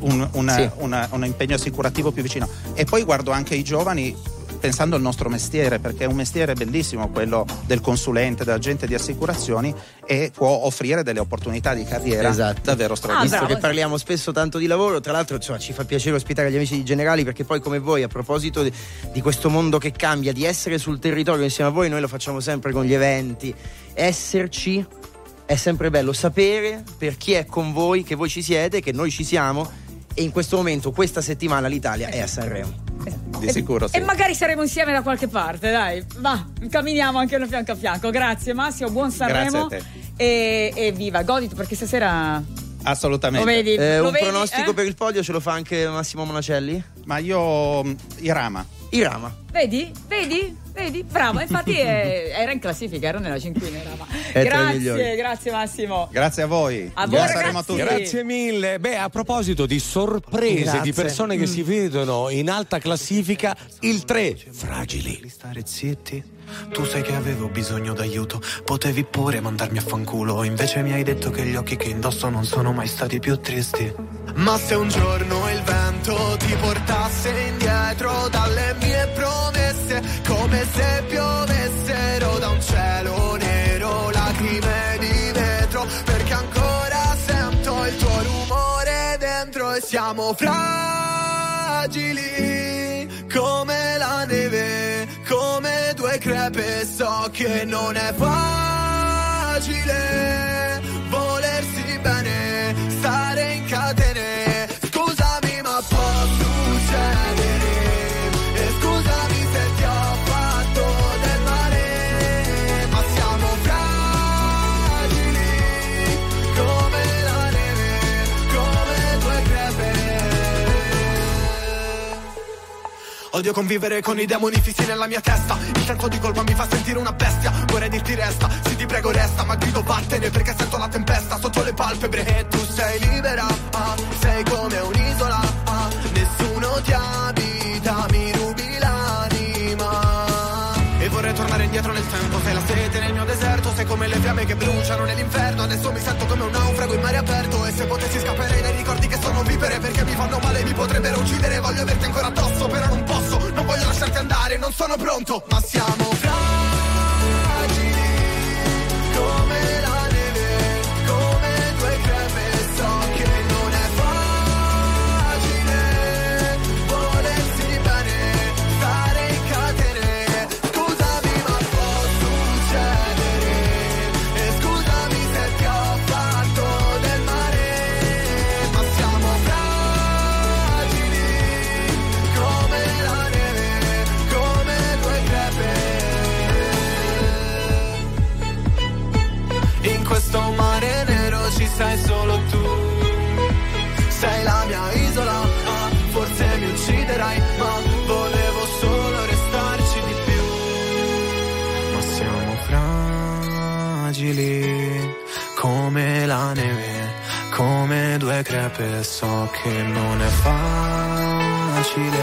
un, una- Sì. una- un impegno assicurativo più vicino. E poi guardo anche i giovani pensando al nostro mestiere, perché è un mestiere bellissimo quello del consulente, dell'agente di assicurazioni e può offrire delle opportunità di carriera Esatto. davvero Visto straordinarie. che parliamo spesso tanto di lavoro, tra l'altro insomma, ci fa piacere ospitare gli amici di Generali perché poi come voi a proposito di, di questo mondo che cambia, di essere sul territorio insieme a voi, noi lo facciamo sempre con gli eventi, esserci è sempre bello sapere per chi è con voi, che voi ci siete, che noi ci siamo e in questo momento, questa settimana l'Italia è a Sanremo. Di sicuro sì. E magari saremo insieme da qualche parte, dai. Va, camminiamo anche noi fianco a fianco. Grazie Massimo, buon Sanremo. Grazie a E, e viva, goditi perché stasera Assolutamente. Lo vedi? Eh, Lo un vedi, pronostico eh? per il podio ce lo fa anche Massimo Monacelli? Ma io mm, Irama. Irama. Vedi? Vedi? Vedi? Bravo, infatti eh, era in classifica, era nella cinquina. Era, ma... Migliori. Grazie, grazie Massimo. Grazie a voi. A voi, ragazzi. tutti. Grazie mille. Beh, a proposito di sorprese, Grazie. di persone che si vedono in alta classifica, il 3, fragili. stare zitti. Tu sai che avevo bisogno d'aiuto, potevi pure mandarmi a fanculo, invece mi hai detto che gli occhi che indosso non sono mai stati più tristi. Ma se un giorno il vento ti portasse indietro dalle mie promesse, come se piovessero da un cielo nero, lacrime di vetro, perché ancora sento il tuo rumore dentro e siamo fragili come la neve, come due crepe, so che non è facile Odio convivere con i demoni fissi nella mia testa. Il senso di colpa mi fa sentire una bestia. Vorrei dirti resta, sì ti prego resta Ma grido vattene perché sento la tempesta Sotto le palpebre. E tu sei libera ah, Sei come un'isola ah, Nessuno ti abita, mi rubi l'anima. E vorrei tornare indietro nel tempo. Sei la sete nel mio deserto Sei come le fiamme che bruciano nell'inferno. Adesso mi sento come un naufrago in mare aperto. E se potessi scapperei dai ricordi che sono vivere Perché mi fanno male, mi potrebbero uccidere. Voglio averti ancora addosso, però non non sono pronto Ma siamo fragili crepe. So che non è facile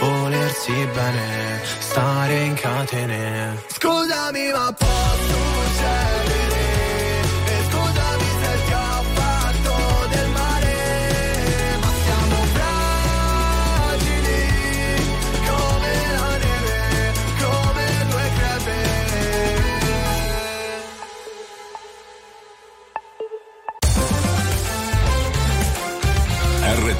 volersi bene, stare in catene. Scusami ma posso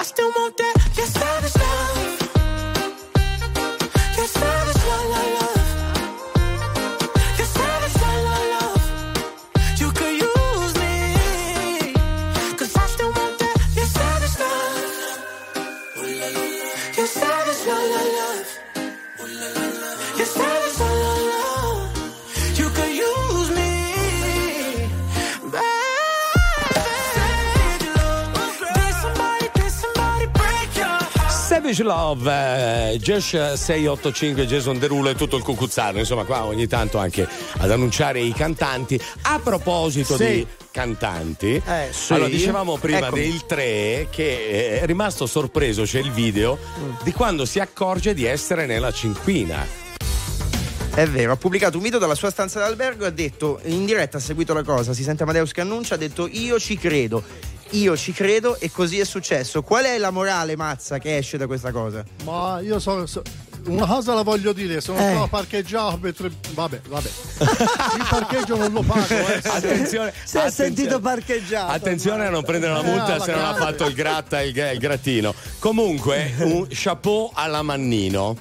I still want that. Savage Love, eh, Josh 685, Jason Derulo e tutto il cucuzzaro, insomma qua ogni tanto anche ad annunciare i cantanti. A proposito Sì. di cantanti, Eh, sì. allora dicevamo prima Eccomi. del 3 che è rimasto sorpreso, c'è il video Mm. di quando si accorge di essere nella cinquina. È vero, ha pubblicato un video dalla sua stanza d'albergo e ha detto, in diretta ha seguito la cosa, si sente Amadeus che annuncia, ha detto io ci credo, io ci credo e così è successo. Qual è la morale mazza che esce da questa cosa? Ma io so, so- una cosa la voglio dire, sono Eh. stato parcheggiato per tre- Vabbè, vabbè. Il parcheggio non lo pago, eh. Attenzione, Si è attenzione. sentito parcheggiato. Attenzione a non prendere una Eh, multa alla se non ha fatto il gratta il, il grattino. Comunque, un chapeau alla Mannino.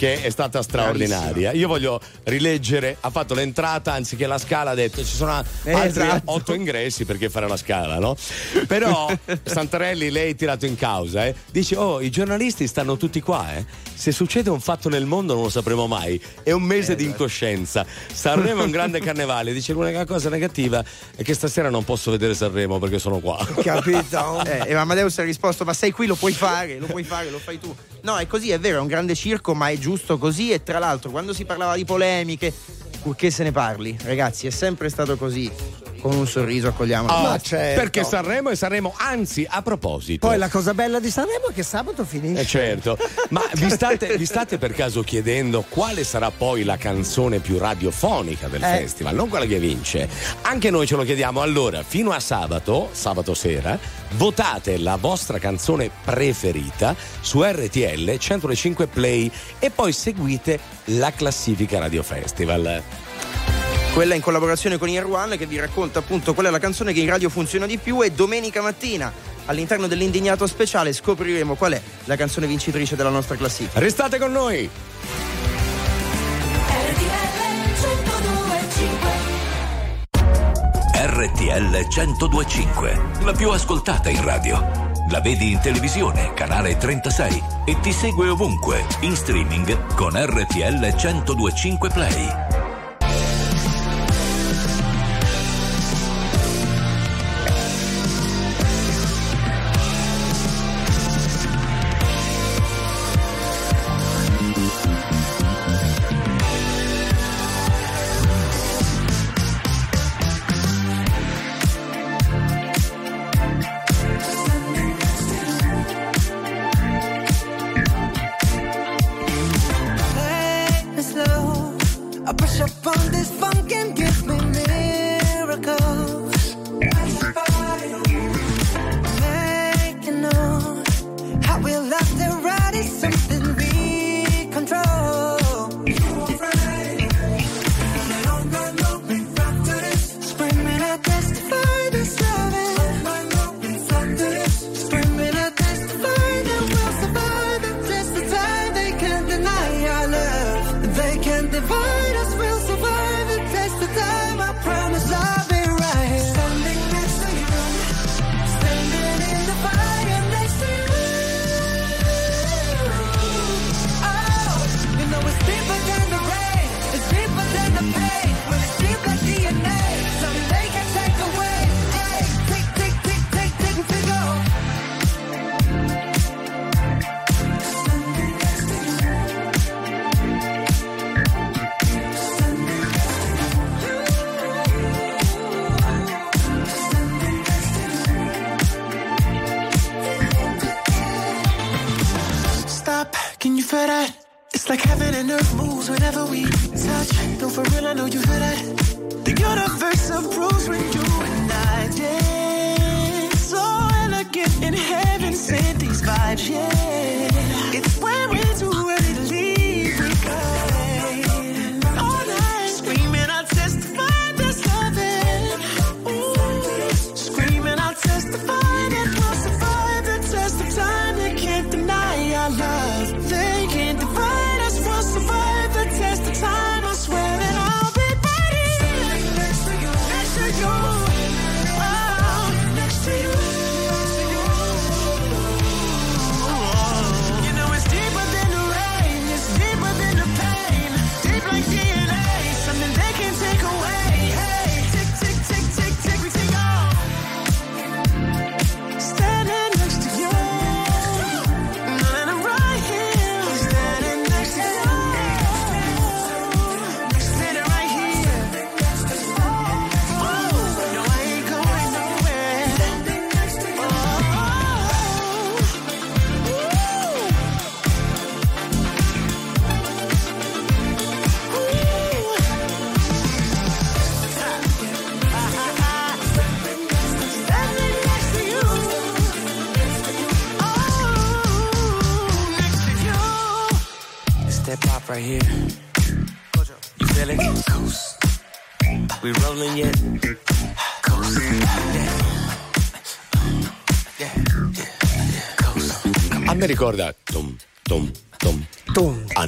Che è stata straordinaria. Io voglio rileggere. Ha fatto l'entrata anziché la scala. Ha detto ci sono altri esatto. otto ingressi perché fare la scala, no? Però Santarelli, lei è tirato in causa. Eh? Dice: Oh, i giornalisti stanno tutti qua. Eh? Se succede un fatto nel mondo non lo sapremo mai. È un mese di incoscienza. Sanremo è un grande carnevale. Dice: L'unica cosa negativa è che stasera non posso vedere Sanremo perché sono qua. Capito? Eh, e Amadeus ha risposto: Ma sei qui, lo puoi fare, lo puoi fare, lo fai tu. No, è così, è vero, è un grande circo, ma è giusto così. E tra l'altro, quando si parlava di polemiche, purché se ne parli, ragazzi, è sempre stato così. Con un sorriso accogliamolo. Oh, Ma certo. Perché Sanremo e Sanremo, anzi, a proposito. Poi la cosa bella di Sanremo è che sabato finisce. Eh certo, ma vi state, vi state per caso chiedendo quale sarà poi la canzone più radiofonica del Eh. festival, non quella che vince? Anche noi ce lo chiediamo. Allora, fino a sabato, sabato sera, votate la vostra canzone preferita su RTL 105 Play e poi seguite la classifica Radio Festival. Quella in collaborazione con One che vi racconta appunto qual è la canzone che in radio funziona di più e domenica mattina all'interno dell'indignato speciale scopriremo qual è la canzone vincitrice della nostra classifica. Restate con noi! RTL 1025, la più ascoltata in radio. La vedi in televisione, canale 36 e ti segue ovunque, in streaming con RTL 1025 Play.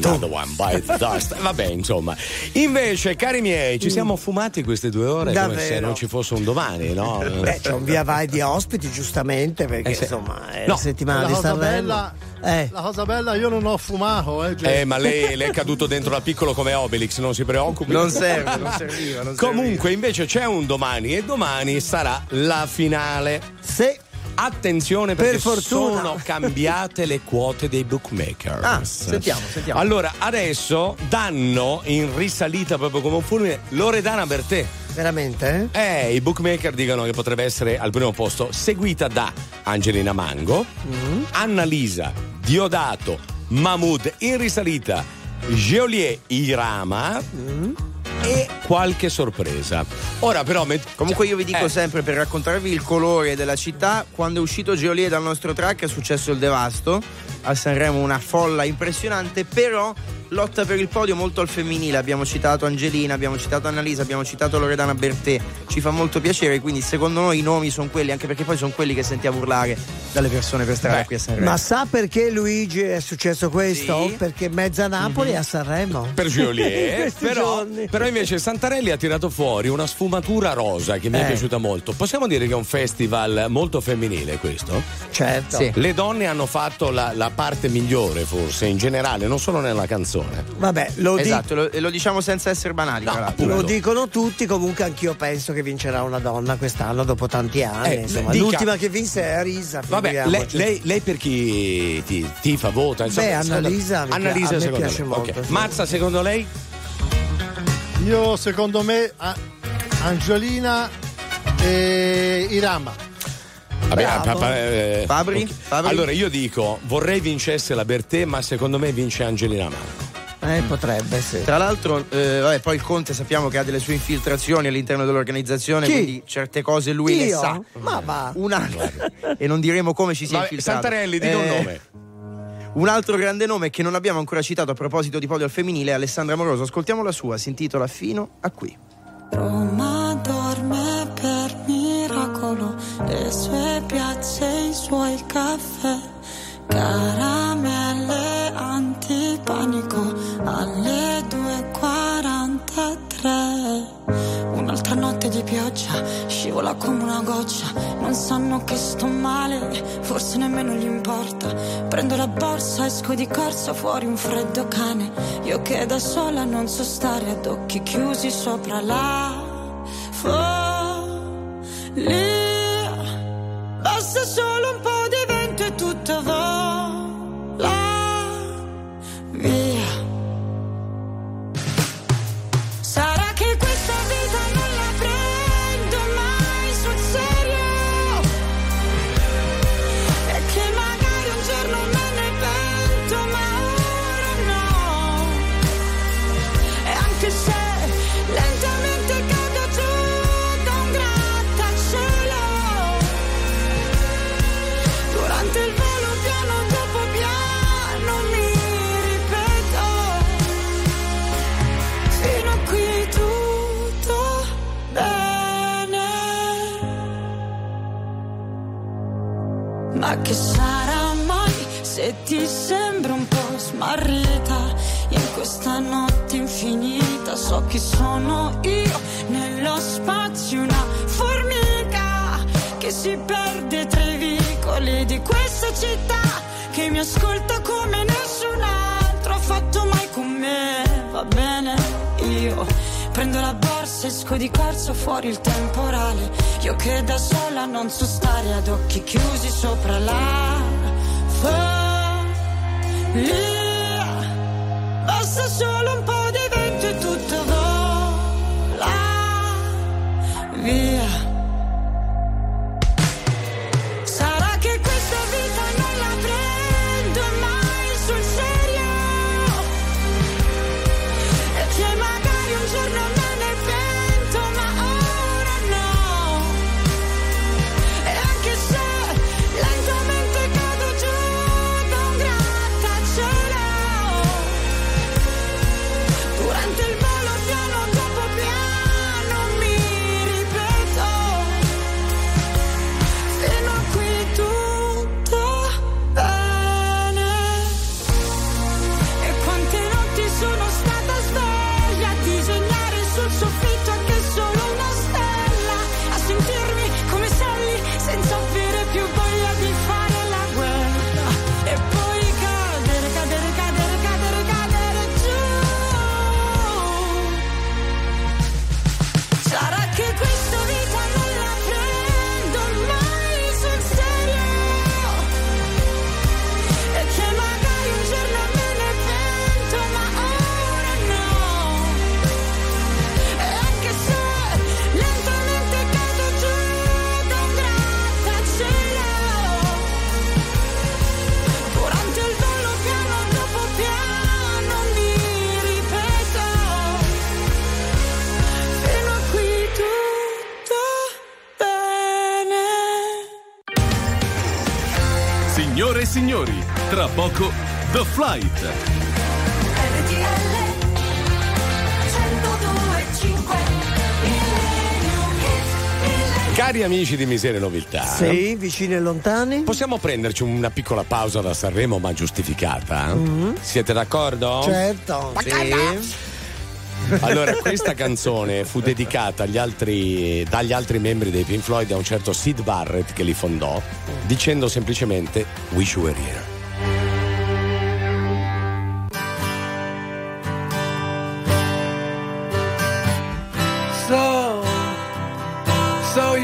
Another one bites the dust. Vabbè, insomma. Invece, cari miei, ci siamo fumati queste due ore come se Davvero? non ci fosse un domani, no? Beh, c'è un via vai di ospiti, giustamente, perché Eh, sì. insomma è No. la settimana La di cosa, Sanremo. bella, Eh. la cosa bella, io non ho fumato, eh, Jay. Eh, ma lei, lei è caduto dentro da piccolo come Obelix, non si preoccupi. Non serve, non serviva. Non Comunque, invece, c'è un domani e domani sarà la finale. Se Attenzione perché Per fortuna. sono cambiate le quote dei bookmakers. Ah, sentiamo, sentiamo. Allora, adesso danno in risalita proprio come un fulmine Loredana Bertè. Veramente? Eh, i bookmaker dicono che potrebbe essere al primo posto, seguita da Angelina Mango, Mm. Annalisa, Diodato, Mahmood in risalita, Geolier Irama Mm. E qualche sorpresa. Ora però... met- Comunque io vi dico Eh. sempre per raccontarvi il colore della città, quando è uscito Geolier dal nostro track è successo il devasto, a Sanremo una folla impressionante, però lotta per il podio molto al femminile, abbiamo citato Angelina, abbiamo citato Annalisa, abbiamo citato Loredana Bertè, ci fa molto piacere, quindi secondo noi i nomi sono quelli, anche perché poi sono quelli che sentiamo urlare dalle persone per strada qui a Sanremo. Ma sa perché Luigi è successo questo? Sì. Perché mezza Napoli è a Sanremo. per questi però, però invece Santarelli ha tirato fuori una sfumatura rosa che mi è Eh. piaciuta molto. Possiamo dire che è un festival molto femminile questo? Certo. Sì. Le donne hanno fatto la, la parte migliore forse in generale, non solo nella canzone. Vabbè, lo, di- Esatto, lo- e lo diciamo senza essere banali, l'altro. lo dicono tutti, comunque anch'io penso che vincerà una donna quest'anno dopo tanti anni. Eh, insomma. dica- L'ultima che vinse è Arisa. Vabbè, lei, lei- lei per chi ti, tifa, vota? Insomma, Beh, secondo- Annalisa mi pi- Annalisa a me secondo piace lei. molto, Ok. sì. Mazza, secondo lei? Io secondo me a- Angelina e Irama. Vabbè, papà, eh, Fabri? ok. Fabri? Allora io dico, vorrei vincesse la Bertè, ma secondo me vince Angelina Marco. Eh, potrebbe, sì. Tra l'altro, eh, vabbè, poi il Conte sappiamo che ha delle sue infiltrazioni all'interno dell'organizzazione, Chi? quindi certe cose lui le Io? sa. Ma va. Un altro, e non diremo come ci sia Vabbè, infiltrato. Santarelli, dica un Eh, nome. Un altro grande nome che non abbiamo ancora citato a proposito di podio al femminile è Alessandra Moroso. Ascoltiamo la sua, si intitola Fino a qui. Roma dorme per miracolo, le sue piazze, i suoi caffè, caramelle scivola come una goccia, non sanno che sto male, forse nemmeno gli importa. Prendo la borsa, esco di corsa, fuori un freddo cane, io che da sola non so stare ad occhi chiusi sopra la follia. Basta solo un po' di vento e tutto vola ti sembra un po' smarrita in questa notte infinita? So chi sono io nello spazio, una formica che si perde tra i vicoli di questa città che mi ascolta come nessun altro ha fatto mai con me. Va bene, io prendo la borsa, esco di corsa fuori il temporale. Io che da sola non so stare ad occhi chiusi sopra la follia. Basta solo un po' di vento e tutto vola via. Flight. Cari amici di Miseria e Nobiltà. Sì, vicini e lontani. Possiamo prenderci una piccola pausa da Sanremo, ma giustificata? Siete d'accordo? Certo. Sì. Allora, questa canzone fu dedicata agli altri, dagli altri membri dei Pink Floyd a un certo Sid Barrett che li fondò, dicendo semplicemente Wish You Were Here.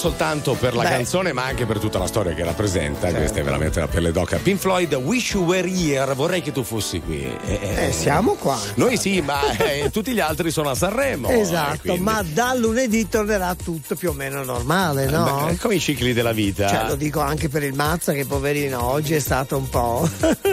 soltanto per la Beh. canzone, ma anche per tutta la storia che rappresenta. Questa è veramente la pelle d'oca. Pink Floyd, Wish You Were Here. Vorrei che tu fossi qui. Eh, Eh, siamo qua. Noi sì, ma eh, tutti gli altri sono a Sanremo. eh, Esatto, quindi- ma da lunedì tornerà tutto più o meno normale, no? Beh, come i cicli della vita. Cioè, lo dico anche per il Mazza che poverino oggi è stato un po'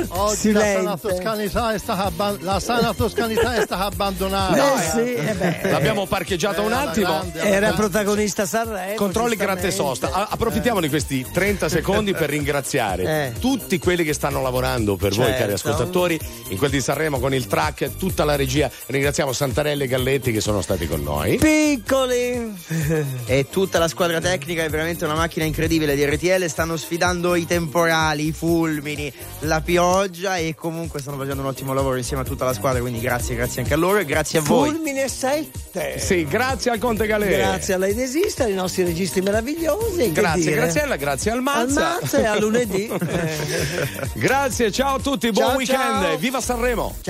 Oggi la sana silente. toscanità è stata, la sana toscanità è stata abbandonata. Eh sì, eh beh. L'abbiamo parcheggiata un attimo. Era protagonista Sanremo. Controlli gratte sosta. A- approfittiamo di questi 30 secondi per ringraziare Eh. tutti quelli che stanno lavorando per voi, Certo. cari ascoltatori, in quel di Sanremo con il track, tutta la regia. Ringraziamo Santarelli e Galletti che sono stati con noi. Piccoli. E tutta la squadra tecnica è veramente una macchina incredibile di RTL. Stanno sfidando i temporali, i fulmini, la pioggia e comunque stanno facendo un ottimo lavoro insieme a tutta la squadra. Quindi grazie, grazie anche a loro e grazie a voi. Fulmine 7. Sì, grazie al Conte Galè. Grazie a lei desista, ai nostri registi meravigliosi. Grazie dire. Graziella, grazie al Al Mazza. Mazza e a lunedì. grazie, ciao a tutti, buon Ciao, weekend, ciao. viva Sanremo!